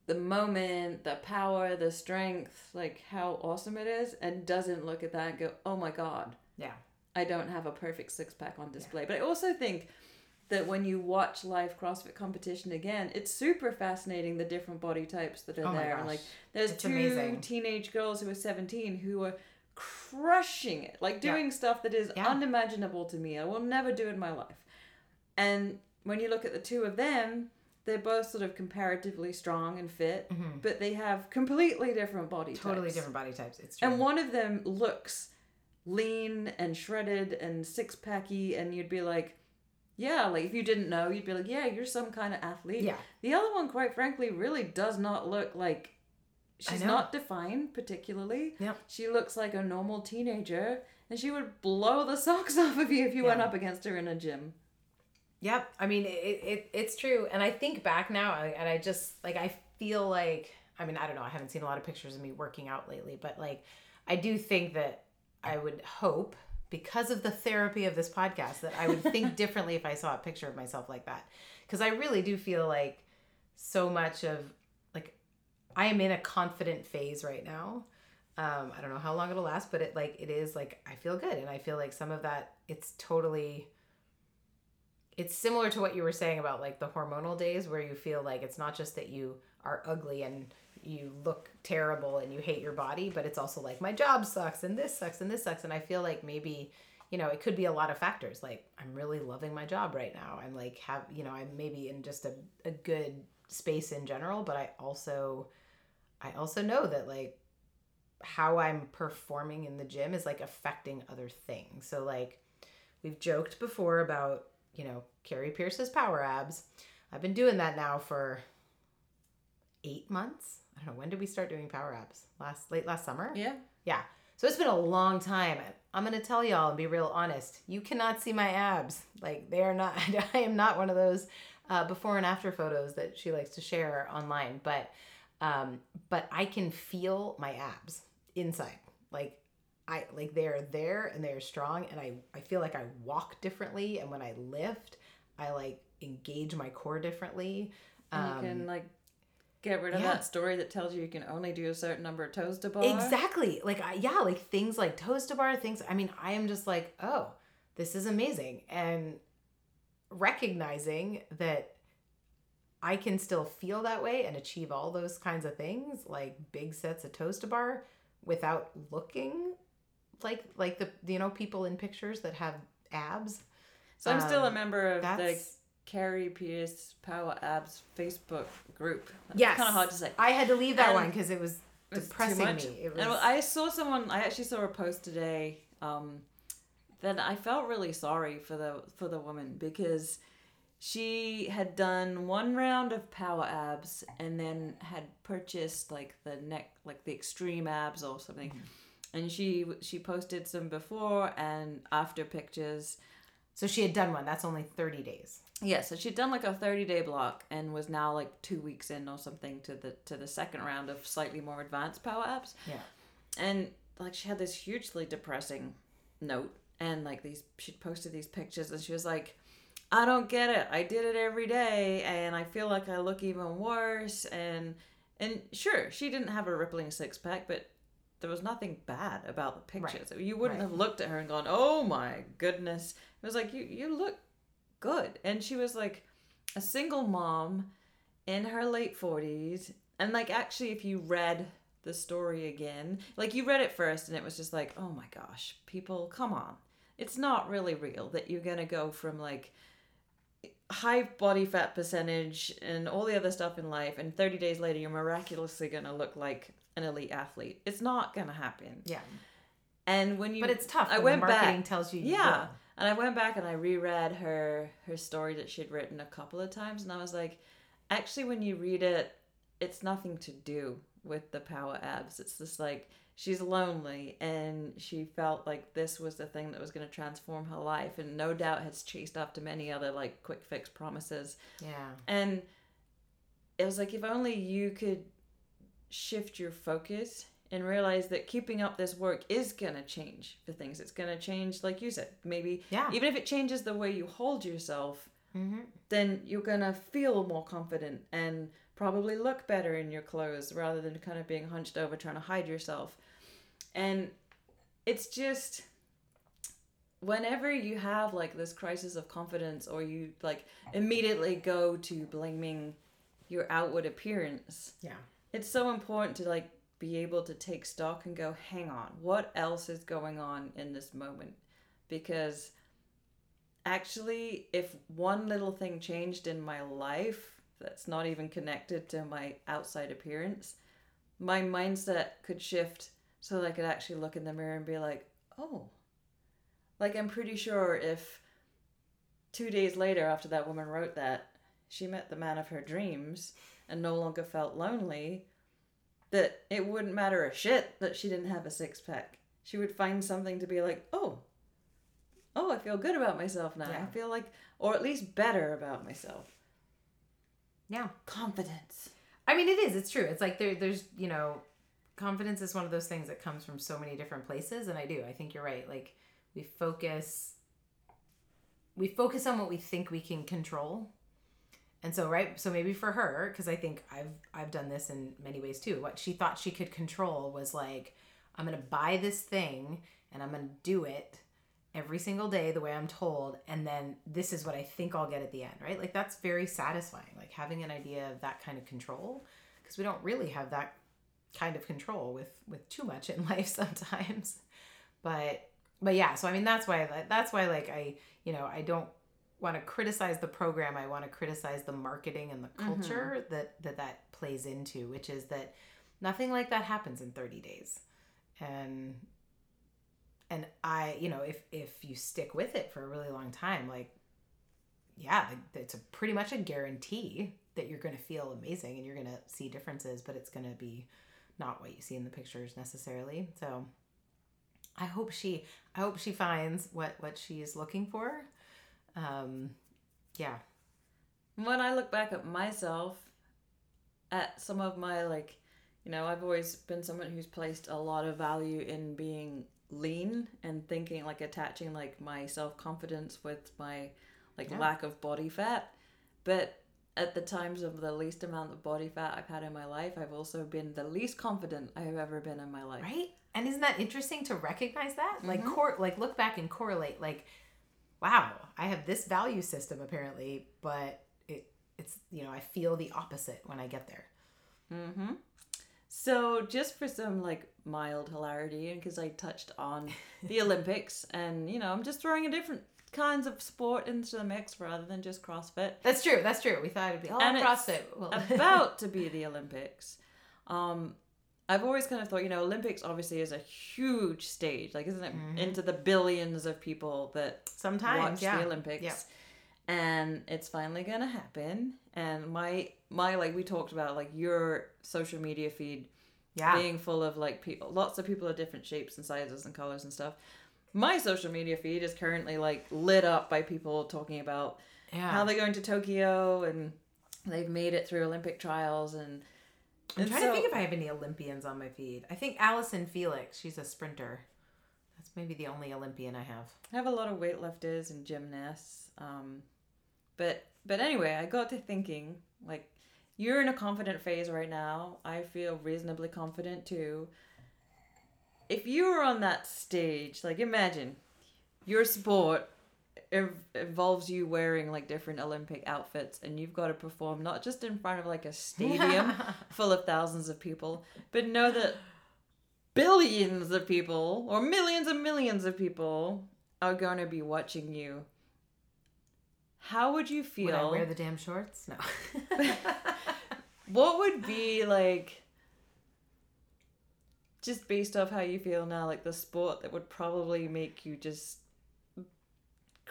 the moment, the power, the strength, like how awesome it is, and doesn't look at that and go, oh my God, Yeah. I don't have a perfect six pack on display. But I also think that when you watch live CrossFit competition again, it's super fascinating the different body types that are Oh there. And like there's It's two amazing. teenage girls who are 17 who are crushing it, like Yeah. doing stuff that is Yeah. unimaginable to me. I will never do in my life. And when you look at the two of them, they're both sort of comparatively strong and fit, but they have completely different body Mm-hmm. Totally types. different body types. It's true. And one of them looks lean and shredded and six packy, and you'd be like, yeah, like if you didn't know, you'd be like, yeah, you're some kind of athlete. Yeah. The other one, quite frankly, really does not look like she's not defined particularly. Yeah. She looks like a normal teenager, and she would blow the socks off of you if you went up against her in a gym. Yep. I mean, it, it it's true. And I think back now, and I just like I feel like I mean I don't know. I haven't seen a lot of pictures of me working out lately, but like I do think that I would hope because of the therapy of this podcast that I would think differently if I saw a picture of myself like that. Because I really do feel like so much of like I am in a confident phase right now. Um, I don't know how long it'll last, but it like it is like I feel good, and I feel like some of that it's totally it's similar to what you were saying about like the hormonal days where you feel like it's not just that you are ugly and you look terrible and you hate your body but it's also like my job sucks and this sucks and this sucks and i feel like maybe you know it could be a lot of factors like i'm really loving my job right now i'm like have you know i'm maybe in just a, a good space in general but i also i also know that like how i'm performing in the gym is like affecting other things so like we've joked before about you know, Kari Pearce's power abs. I've been doing that now for eight months. I don't know when did we start doing power abs? Last late last summer. Yeah. Yeah. So it's been a long time. I'm gonna tell y'all and be real honest. You cannot see my abs. Like they are not. I am not one of those uh, before and after photos that she likes to share online. But um, but I can feel my abs inside. Like I like they're there and they're strong and I I feel like I walk differently and when I lift I like engage my core differently. Um, you can like get rid of yeah. that story that tells you you can only do a certain number of toes to bar. Exactly. Like I, yeah, like things like toes to bar things. I mean, I am just like, oh, this is amazing, and recognizing that I can still feel that way and achieve all those kinds of things, like big sets of toes to bar, without looking like like the you know people in pictures that have abs. So I'm still a Um, member of the Kari Pearce Power Abs Facebook group. It's Yes. kind of hard to say. I had to leave that And one because it was depressing much. me. It was. And I saw someone. I actually saw a post today. Um, that I felt really sorry for the for the woman because she had done one round of power abs and then had purchased like the neck like the extreme abs or something and she she posted some before and after pictures so she had done one. That's only thirty days. Yeah so she'd done like a 30 day block and was now like two weeks in or something to the to the second round of slightly more advanced power abs Yeah. and like she had this hugely depressing note and like these she'd posted these pictures and she was like i don't get it. I did it every day and i feel like i look even worse. And and sure she didn't have a rippling six-pack but there was nothing bad about the pictures. You wouldn't Right. have looked at her and gone oh my goodness. It was like you you look good and she was like a single mom in her late 40s and like actually if you read the story again like you read it first and it was just like oh my gosh people come on it's not really real that you're gonna go from like high body fat percentage and all the other stuff in life and 30 days later you're miraculously gonna look like an elite athlete it's not gonna happen Yeah. and when you But it's tough. i when went the marketing back tells you. yeah. And i went back and i reread her her story that she'd written a couple of times and i was like actually when you read it it's nothing to do with the power abs it's just like she's lonely and she felt like this was the thing that was going to transform her life and no doubt has chased after many other like quick fix promises Yeah. and it was like if only you could shift your focus and realize that keeping up this work is going to change the things. It's going to change, like you said, maybe Yeah. even if it changes the way you hold yourself, Mm-hmm. then you're going to feel more confident and probably look better in your clothes rather than kind of being hunched over trying to hide yourself. And it's just whenever you have like this crisis of confidence or you like immediately go to blaming your outward appearance Yeah. it's so important to like be able to take stock and go hang on what else is going on in this moment? Because actually if one little thing changed in my life that's not even connected to my outside appearance my mindset could shift so that i could actually look in the mirror and be like oh. Like i'm pretty sure if two days later after that woman wrote that she met the man of her dreams and no longer felt lonely that it wouldn't matter a shit that she didn't have a six pack. She would find something to be like, oh, oh, I feel good about myself now. I feel like, or at least better about myself. Yeah. Confidence. I mean, it is. It's true. It's like there, there's, you know, confidence is one of those things that comes from so many different places, and I do. I think you're right. Like we focus, we focus on what we think we can control, and so right. So maybe for her, because I think I've I've done this in many ways too. What she thought she could control was like, I'm gonna buy this thing and I'm gonna do it every single day the way I'm told, and then this is what I think I'll get at the end, right? Like that's very satisfying, like having an idea of that kind of control, because we don't really have that kind of control with with too much in life sometimes. But but yeah, so I mean that's why that's why like I you know I don't want to criticize the program. I want to criticize the marketing and the mm-hmm. culture that that that plays into, which is that nothing like that happens in 30 days, and and I, you know, if if you stick with it for a really long time, like, yeah, it's a pretty much a guarantee that you're going to feel amazing and you're going to see differences, but it's going to be not what you see in the pictures necessarily. So, I hope she, I hope she finds what what she's looking for. Um, yeah, When I look back at myself, at some of my like, you know, I've always been someone who's placed a lot of value in being lean and thinking like attaching like my self confidence with my like Yeah. lack of body fat. But at the times of the least amount of body fat I've had in my life, I've also been the least confident I've ever been in my life. right. And isn't that interesting to recognize that? Like, Mhm. cor- like look back and correlate. Like, wow, I have this value system apparently, but it it's you know I feel the opposite when I get there. Mm-hmm. So, just for some like mild hilarity, and because I touched on the Olympics, and you know, I'm just throwing a different kinds of sport into the mix rather than just CrossFit. That's true. That's true. We thought it'd be all And CrossFit. Well, about to be the Olympics. Um, I've always kind of thought, you know, Olympics obviously is a huge stage. Like, isn't it mm-hmm. into the billions of people that sometimes, watch yeah. the Olympics? Yeah. And it's finally gonna happen. And my my like we talked about like your social media feed Yeah. being full of like people, lots of people of different shapes and sizes and colors and stuff. My social media feed is currently like lit up by people talking about yeah. how they're going to Tokyo and they've made it through Olympic trials and. I'm and trying so- to think if I have any Olympians on my feed. I think Allyson Felix. She's a sprinter. That's maybe the only Olympian I have. I have a lot of weightlifters and gymnasts. Um, but but anyway, I got to thinking like you're in a confident phase right now. I feel reasonably confident too. If you were on that stage, like imagine your sport ev- involves you wearing like different Olympic outfits and you've got to perform not just in front of like a stadium full of thousands of people, but know that billions of people or millions and millions of people are going to be watching you. How would you Would I feel? wear the damn shorts? No. what would be like just based off how you feel now like the sport that would probably make you just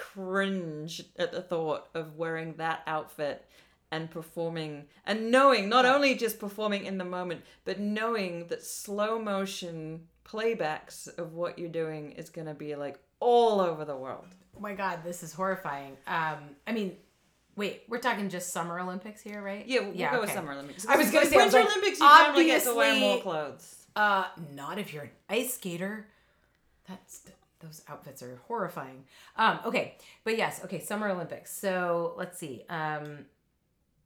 cringe at the thought of wearing that outfit and performing and knowing not only just performing in the moment but knowing that slow motion playbacks of what you're doing is going to be like all over the world oh my god, this is horrifying. Um, I mean, wait, we're talking just Summer Olympics here, right? yeah we'll go with summer olympics I was gonna say, winter like, olympics you generally get to wear more clothes Uh, not if you're an ice skater. That's those outfits are horrifying. Um, okay, but yes, okay, Summer Olympics. So let's see. Um,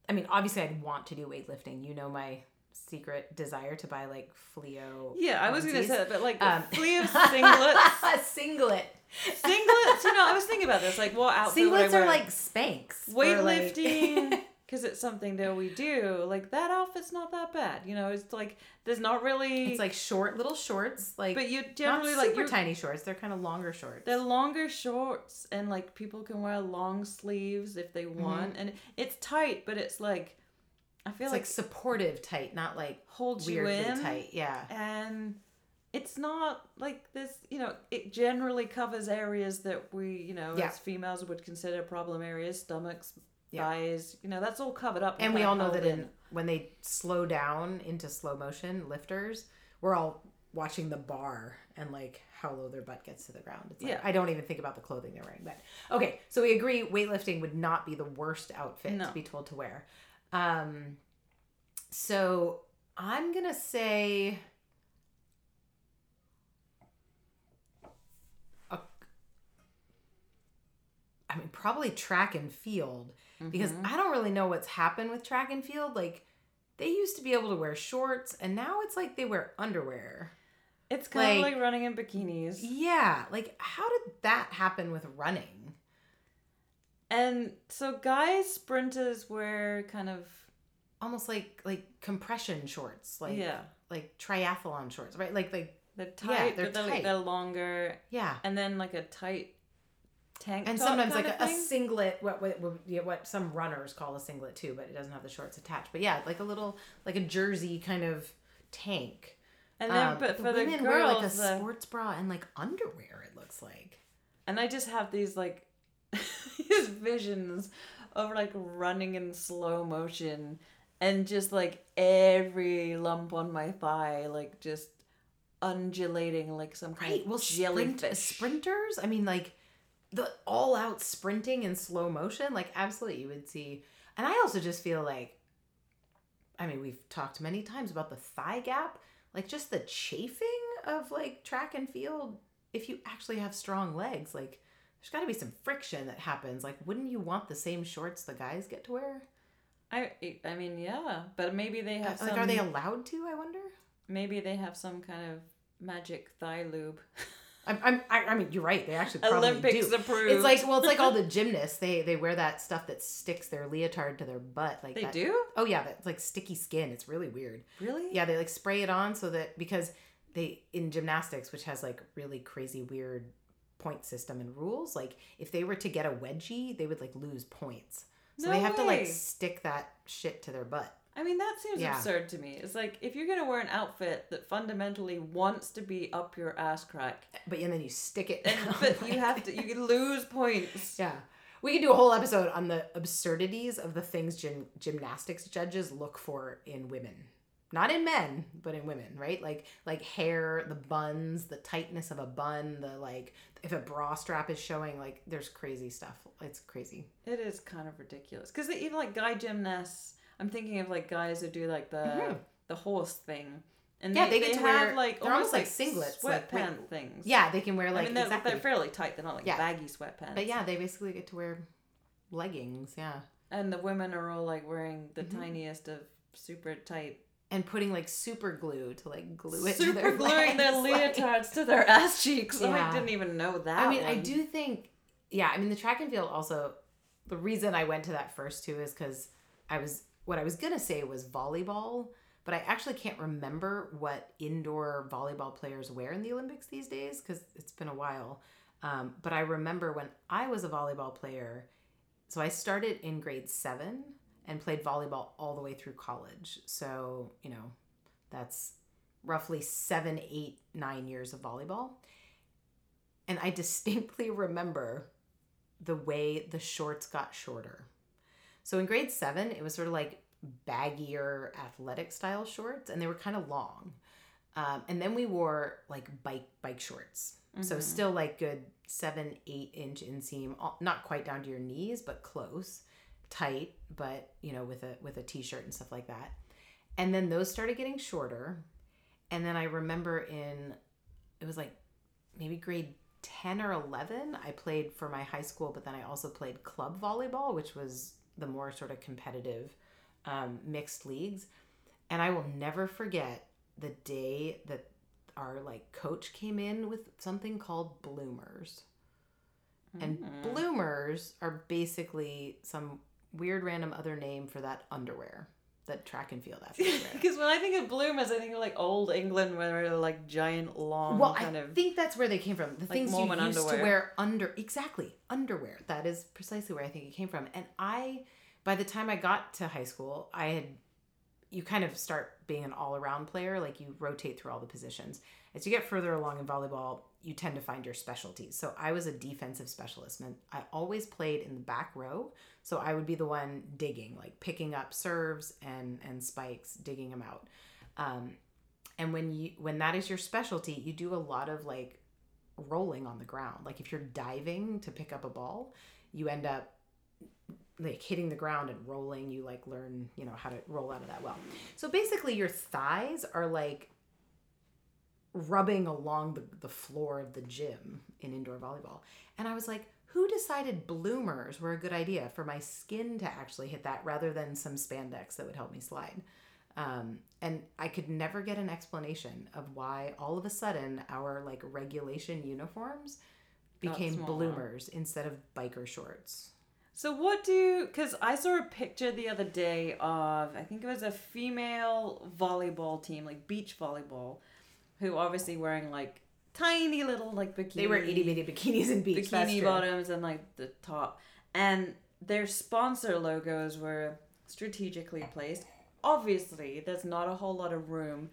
I mean, obviously, I'd want to do weightlifting. You know my secret desire to buy like Fleo. yeah i was going to say that but like Um, flea of singlets singlet. singlets you know i was thinking about this like what outfit would I Singlets are like Spanx. for, like- weightlifting because it's something that we do like that outfit's not that bad you know it's like there's not really it's like short little shorts, like but you generally like super tiny shorts. They're kind of longer shorts. they're longer shorts and like people can wear long sleeves if they want and it's tight but it's like i feel Mm-hmm. It's like, like supportive tight, not like holds you in tight. Yeah. and it's not like this you know it generally covers areas that we you know Yeah. as females would consider problem areas stomachs Yeah. thighs you know that's all covered up and we all know that in when they slow down into slow motion lifters we're all watching the bar and like how low their butt gets to the ground it's like, Yeah. i don't even think about the clothing they're wearing but okay so we agree weightlifting would not be the worst outfit No. to be told to wear um so i'm gonna say a- I mean, probably track and field because Mm-hmm. I don't really know what's happened with track and field. Like, they used to be able to wear shorts, and now it's like they wear underwear. it's kind of like- like running in bikinis Yeah, like how did that happen with running? and so guys sprinters wear kind of Almost like like compression shorts, like yeah like triathlon shorts, right? Like like they're tight they're but they're, tight. they're longer yeah. and then like a tight tank And sometimes like a, a singlet, what, what what yeah, what some runners call a singlet too, but it doesn't have the shorts attached. But yeah, like a little like a jersey kind of tank. and then Um, but the for the women girls wear like a the- sports bra and like underwear. It looks like. And I just have these like these visions of like running in slow motion and just like every lump on my thigh like just undulating like some kind Right. of Well, jellyfish. sprint, sprinters. I mean, like the all-out sprinting in slow motion. Like, absolutely, you would see. And I also just feel like, I mean, we've talked many times about the thigh gap. Like, just the chafing of like track and field. If you actually have strong legs, like there's got to be some friction that happens. Like, wouldn't you want the same shorts the guys get to wear? I I mean yeah, but maybe they uh, have Like, some are they allowed to? I wonder. maybe they have some kind of magic thigh lube. I'm, I'm, I, I mean, you're right. They actually probably Olympics do. approved. It's like well, it's like all the gymnasts. They they wear that stuff that sticks their leotard to their butt. Like they that. do? Oh yeah, that's like sticky skin. It's really weird. Really? Yeah, they like spray it on so that because they in gymnastics, which has like really crazy weird point system and rules. Like if they were to get a wedgie, they would like lose points. So No they have to like stick that shit to their butt. I mean, that seems Yeah. absurd to me. It's like if you're gonna wear an outfit that fundamentally wants to be up your ass crack, But and then you stick it. and, but you have to, you can lose points. Yeah. We could do a whole episode on the absurdities of the things gym, gymnastics judges look for in women. Not in men, but in women, right? Like like hair, the buns, the tightness of a bun, the like if a bra strap is showing, like there's crazy stuff. It's crazy. It is kind of ridiculous because even like guy gymnasts, I'm thinking of like guys who do like the Mhm. the horse thing, and Yeah, they, they get they to have wear- like they're almost like sweatpants singlets, like, things. Yeah, they can wear like I mean they're, exactly. they're fairly tight. They're not like Yeah. baggy sweatpants. but yeah, they basically get to wear leggings, yeah. and the women are all like wearing the Mhm. tiniest of super tight, And putting like super glue to like glue it to super their gluing their legs, like- leotards to their ass cheeks. Oh, Yeah. I didn't even know that. I mean, I do think, yeah. I mean, the track and field also. The reason I went to that first too is because I was what I was gonna say was volleyball, but I actually can't remember what indoor volleyball players wear in the Olympics these days because it's been a while. Um, but I remember when I was a volleyball player. So I started in grade seven and played volleyball all the way through college. So you know, that's roughly seven, eight, nine years of volleyball. And I distinctly remember the way the shorts got shorter. So in grade seven, it was sort of like baggier athletic style shorts, and they were kind of long. Um, and then we wore like bike bike shorts, so Mhm. still like good seven eight inch inseam, all- not quite down to your knees, but close, tight, but you know with a with a t shirt and stuff like that. And then those started getting shorter, and then I remember in it was like maybe grade 10 or 11 i played for my high school but then i also played club volleyball which was the more sort of competitive um, mixed leagues. And i will never forget the day that our like coach came in with something called bloomers. And Mhm. bloomers are basically some weird random other name for that underwear that track and field athletes Because when I think of bloomers, I think of like old England where they're like giant, long well, kind I of. think that's where they came from. The things you used to wear under exactly underwear. That is precisely where I think it came from. And I, by the time I got to high school, I had you kind of start being an all around player. Like you rotate through all the positions. As you get further along in volleyball, you tend to find your specialties. So I was a defensive specialist, and I always played in the back row. So I would be the one digging, like picking up serves and and spikes, digging them out. Um, and when you when that is your specialty you do a lot of like rolling on the ground like if you're diving to pick up a ball you end up like hitting the ground and rolling you like learn you know how to roll out of that well. So basically your thighs are like rubbing along the, the floor of the gym in indoor volleyball. And i was like who decided bloomers were a good idea for my skin to actually hit that rather than some spandex that would help me slide? Um, and I could never get an explanation of why all of a sudden our like regulation uniforms became bloomers instead of biker shorts. So what do? Because I saw a picture the other day of I think it was a female volleyball team, like beach volleyball, who obviously wearing like tiny little like bikini. They were itty bitty bikinis and beach. bikini bottoms and like the top, and their sponsor logos were strategically placed. Obviously, there's not a whole lot of room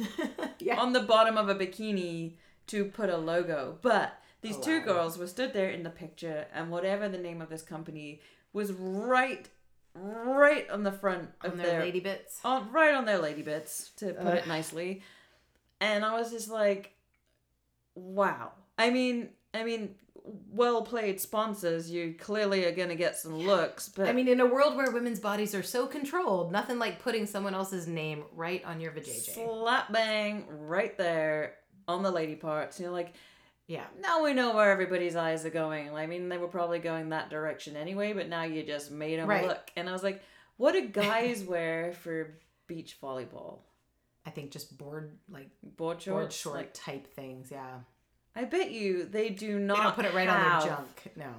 yeah. on the bottom of a bikini to put a logo. But these two girls were stood there in the picture, and whatever the name of this company was right, right on the front of on their, their lady bits. on right on their lady bits, to put Ugh. it nicely. And I was just like, wow. I mean, I mean, well played sponsors. You clearly are gonna get some looks, but I mean, in a world where women's bodies are so controlled, nothing like putting someone else's name right on your vajayjay. slap bang right there on the lady parts. You're like, Yeah. now we know where everybody's eyes are going. I mean, they were probably going that direction anyway, but now you just made them Right. look. And I was like, what do guys wear for beach volleyball? I think just board like Board shorts? board short Like, type things. Yeah. I bet you they do not They don't put it right on their junk. No.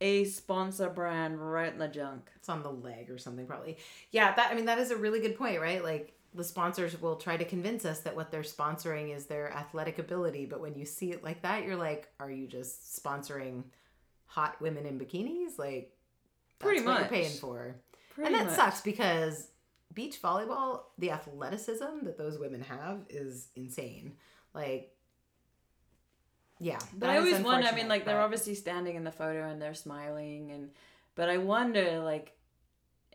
A sponsor brand right in the junk. It's on the leg or something probably. Yeah, that I mean that is a really good point, right? Like the sponsors will try to convince us that what they're sponsoring is their athletic ability, but when you see it like that, you're like, are you just sponsoring hot women in bikinis? Like that's Pretty what much. you're paying for. Pretty and that much. sucks because beach volleyball, the athleticism that those women have is insane. Like yeah. But I always wonder. I mean, like they're obviously standing in the photo and they're smiling, and but I wonder, like,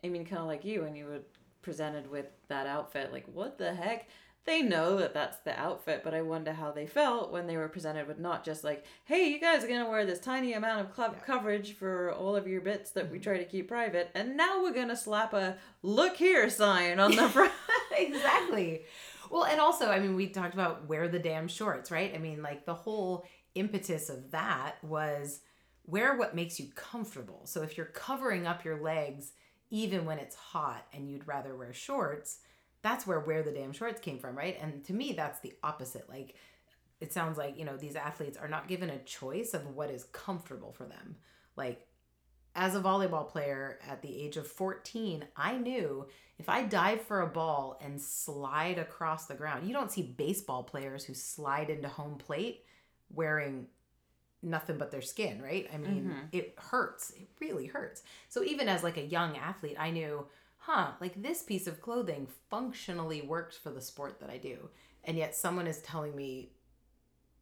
I mean, kind of like you when you were presented with that outfit, like, what the heck? They know that that's the outfit, but I wonder how they felt when they were presented with not just like, "Hey, you guys are gonna wear this tiny amount of club Yeah. coverage for all of your bits that we mm-hmm. try to keep private, and now we're gonna slap a look here sign on the front." exactly. Well, and also, I mean, we talked about wear the damn shorts, right? I mean, like the whole impetus of that was wear what makes you comfortable. So if you're covering up your legs even when it's hot and you'd rather wear shorts, that's where wear the damn shorts came from, right? And to me, that's the opposite. Like it sounds like, you know, these athletes are not given a choice of what is comfortable for them. Like as a volleyball player at the age of 14, I knew if I dive for a ball and slide across the ground, you don't see baseball players who slide into home plate wearing nothing but their skin, right? I mean, Mhm. it hurts. It really hurts. So even as like a young athlete, I knew, huh, like this piece of clothing functionally works for the sport that I do. And yet someone is telling me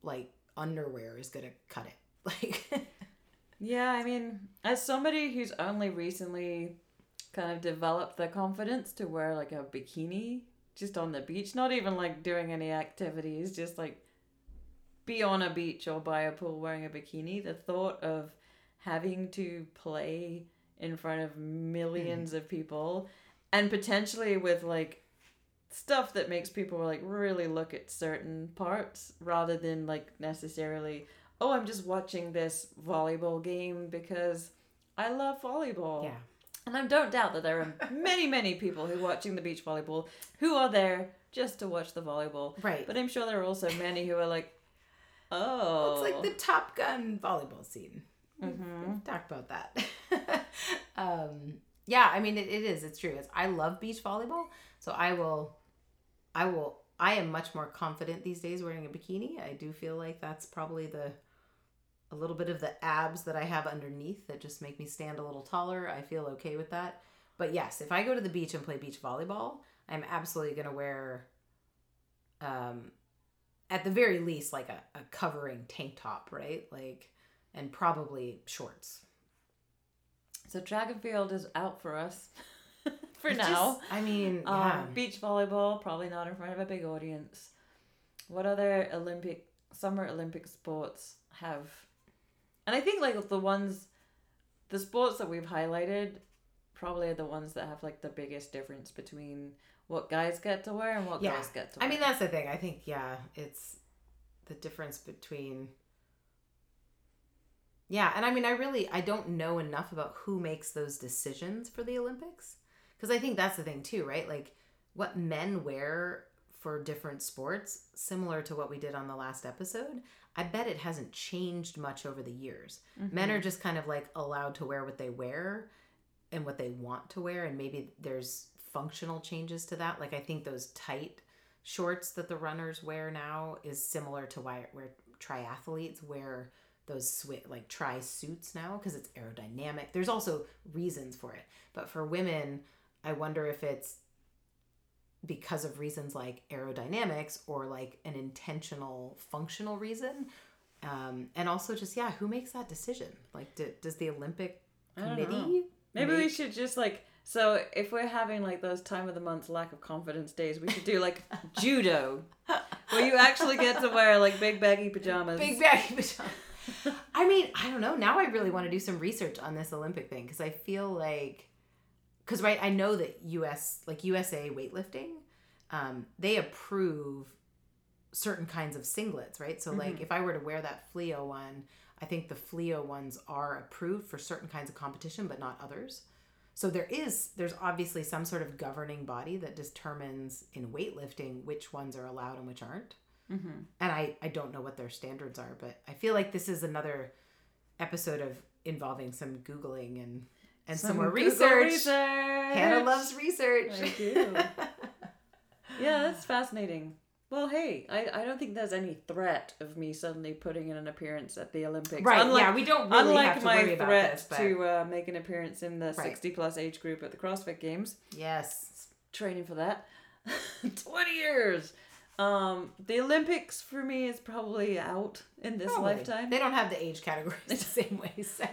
like underwear is going to cut it. Like Yeah, I mean, as somebody who's only recently kind of developed the confidence to wear like a bikini just on the beach, not even like doing any activities, just like be on a beach or by a pool wearing a bikini, the thought of having to play in front of millions of people and potentially with like stuff that makes people like really look at certain parts rather than like necessarily oh i'm just watching this volleyball game because i love volleyball yeah. and i don't doubt that there are many many people who are watching the beach volleyball who are there just to watch the volleyball Right. but i'm sure there are also many who are like oh It's like the Top Gun volleyball scene. Mhm. We've talked about that. um, yeah, I mean, it, it is. It's true. It's, I love beach volleyball, so I will, I will, I am much more confident these days wearing a bikini. I do feel like that's probably the, a little bit of the abs that I have underneath that just make me stand a little taller. I feel okay with that. But yes, if I go to the beach and play beach volleyball, I'm absolutely going to wear, um, at the very least, like a, a covering tank top, right? Like, and probably shorts. so track and field is out for us for now just- I mean, Um, yeah. beach volleyball, probably not in front of a big audience. What other Olympic, summer Olympic sports have? And I think like the ones, the sports that we've highlighted, probably are the ones that have like the biggest difference between what guys get to wear and what Yeah. girls get to wear. I mean, that's the thing. I think, yeah, it's the difference between. Yeah, and I mean, I really I don't know enough about who makes those decisions for the Olympics because I think that's the thing too, right? Like what men wear for different sports, similar to what we did on the last episode. I bet it hasn't changed much over the years. Men Mm-hmm. are just kind of like allowed to wear what they wear and what they want to wear and maybe there's functional changes to that. Like i think those tight shorts that the runners wear now is similar to why where triathletes wear those swi- like tri suits now because it's aerodynamic. There's also reasons for it. But for women i wonder if it's because of reasons like aerodynamics or like an intentional functional reason. Um, and also just yeah who makes that decision? Like do, does the olympic committee. Maybe we should just like so if we're having like those time of the month lack of confidence days, we should do like judo, where you actually get to wear like big baggy pajamas. Big baggy pajamas. I mean, I don't know. Now I really want to do some research on this Olympic thing because I feel like, because right, I know that U.S. like USA weightlifting, um, they approve certain kinds of singlets, right? So like, if I were to wear that Fleo one, I think the Fleo ones are approved for certain kinds of competition, but not others. So there is there's obviously some sort of governing body that determines in weightlifting which ones are allowed and which aren't Mm-hmm. and I, I don't know what their standards are, but I feel like this is another episode of involving some googling and and some, more research. research. Hannah loves research. I do. yeah, that's fascinating. Well, hey, I, I don't think there's any threat of me suddenly putting in an appearance at the Olympics. Right, Unlike, yeah, we don't really unlike have to my worry about threat this, but to uh, make an appearance in the Right. 60 plus age group at the CrossFit Games. yes, Training for that. 20 years. Um, the Olympics for me is probably out in this Probably. lifetime. They don't have the age categories the same way. So.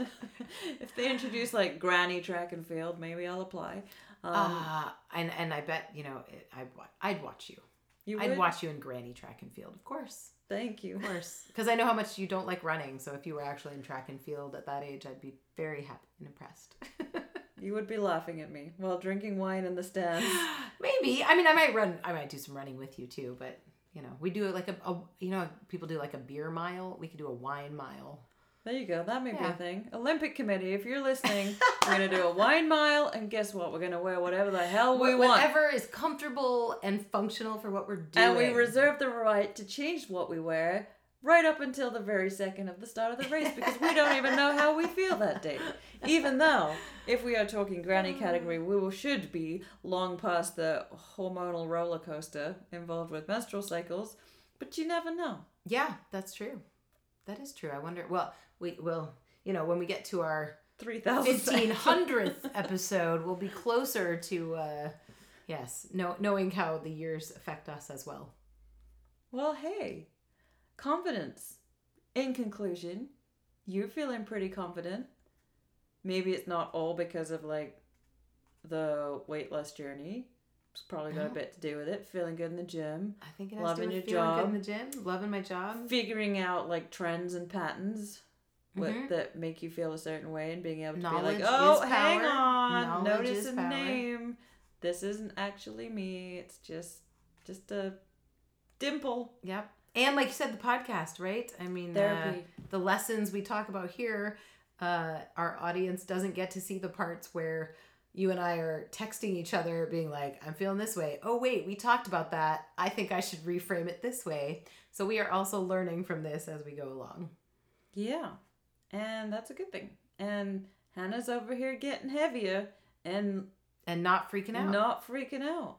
if they introduce like granny track and field, maybe I'll apply. Um, uh, and and I bet you know it, I'd I'd watch you. You I'd would? watch you in granny track and field, of course, Thank you. of course, because I know how much you don't like running. So if you were actually in track and field at that age, I'd be very happy and impressed. You would be laughing at me while drinking wine in the stands. Maybe. I mean, I might run. I might do some running with you too. But you know, we do it like a, a you know, people do like a beer mile. We could do a wine mile. There you go. That may be a thing. Olympic Committee, if you're listening, we're gonna do a wine mile, and guess what? We're gonna wear whatever the hell we Wh- want, Whatever is comfortable and functional for what we're doing. and we reserve the right to change what we wear right up until the very second of the start of the race because we don't even know how we feel that day. Even though, if we are talking granny uh. category, we will, should be long past the hormonal roller coaster involved with menstrual cycles, but you never know. Yeah, that's true. That is true. I wonder. Well, we will. You know, when we get to our Three thousand fifteen hundredth episode, we'll be closer to. uh Yes, know, knowing how the years affect us as well. Well, hey, confidence. In conclusion, you're feeling pretty confident. Maybe it's not all because of like the weight loss journey. It's probably got a bit to do with it. Feeling good in the gym, I think it has Loving to do your with feeling job. good in the gym, loving my job. figuring out like trends and patterns what, Mhm. that make you feel a certain way, and being able to Knowledge be like, "Oh, hang power. on, Knowledge notice a power." name. This isn't actually me. It's just just a dimple Yep. And like you said, the podcast, right? I mean, uh, therapy." the lessons we talk about here, uh, our audience doesn't get to see the parts where you and I are texting each other, being like, I'm feeling this way. Oh, wait, we talked about that. I think I should reframe it this way. So we are also learning from this as we go along. Yeah. And that's a good thing. And Hannah's over here getting heavier and And not freaking out. not freaking out.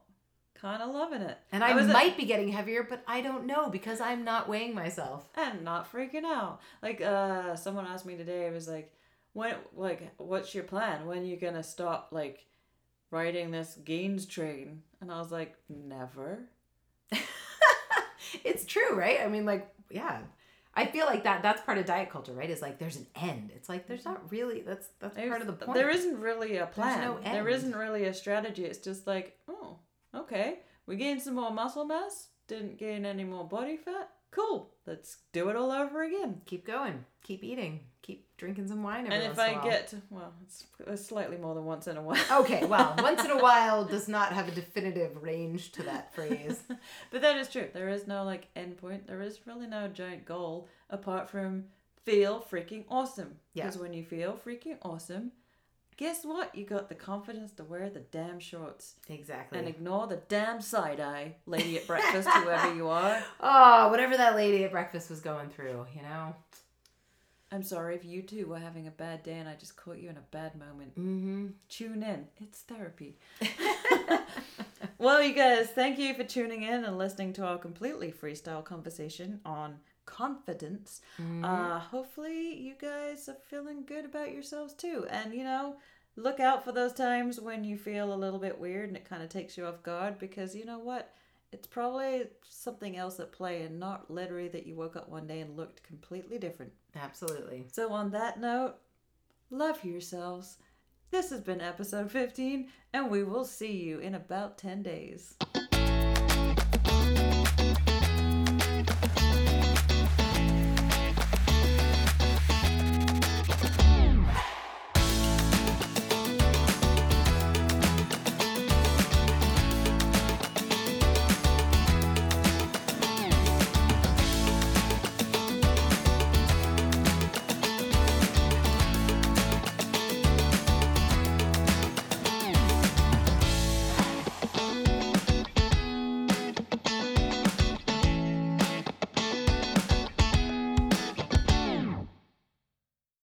Kind of loving it. and I, a- might be getting heavier, but I don't know because I'm not weighing myself. and not freaking out. Like uh someone asked me today, it was like, when like what's your plan? When you gonna stop like riding this gains train? And I was like, never. it's true, right? I mean, like, yeah. I feel like that that's part of diet culture, right? Is like there's an end. It's like there's not mm-hmm. really that's that's part of the point. There isn't really a plan. no There isn't really a strategy. It's just like, oh, okay, we gained some more muscle mass. Didn't gain any more body fat. Cool. Let's do it all over again. keep going, keep eating, keep drinking some wine every and if once I in a while. get well, it's, it's slightly more than once in a while. okay, well, once in a while does not have a definitive range to that phrase. but that is true. There is no like end point. There is really no giant goal apart from feel freaking awesome. Yeah. Because when you feel freaking awesome, guess what? You got the confidence to wear the damn shorts Exactly. and ignore the damn side eye, lady at breakfast, whoever you are. oh, whatever that lady at breakfast was going through, you know. I'm sorry if you too were having a bad day and I just caught you in a bad moment. Mm-hmm. Tune in. It's therapy. well, you guys, thank you for tuning in and listening to our completely freestyle conversation on confidence. Mm-hmm. Uh, hopefully, you guys are feeling good about yourselves too. And, you know, look out for those times when you feel a little bit weird and it kind of takes you off guard because you know what? It's probably something else at play and not literally that you woke up one day and looked completely different. Absolutely. So, on that note, love yourselves. This has been episode 15, and we will see you in about 10 days.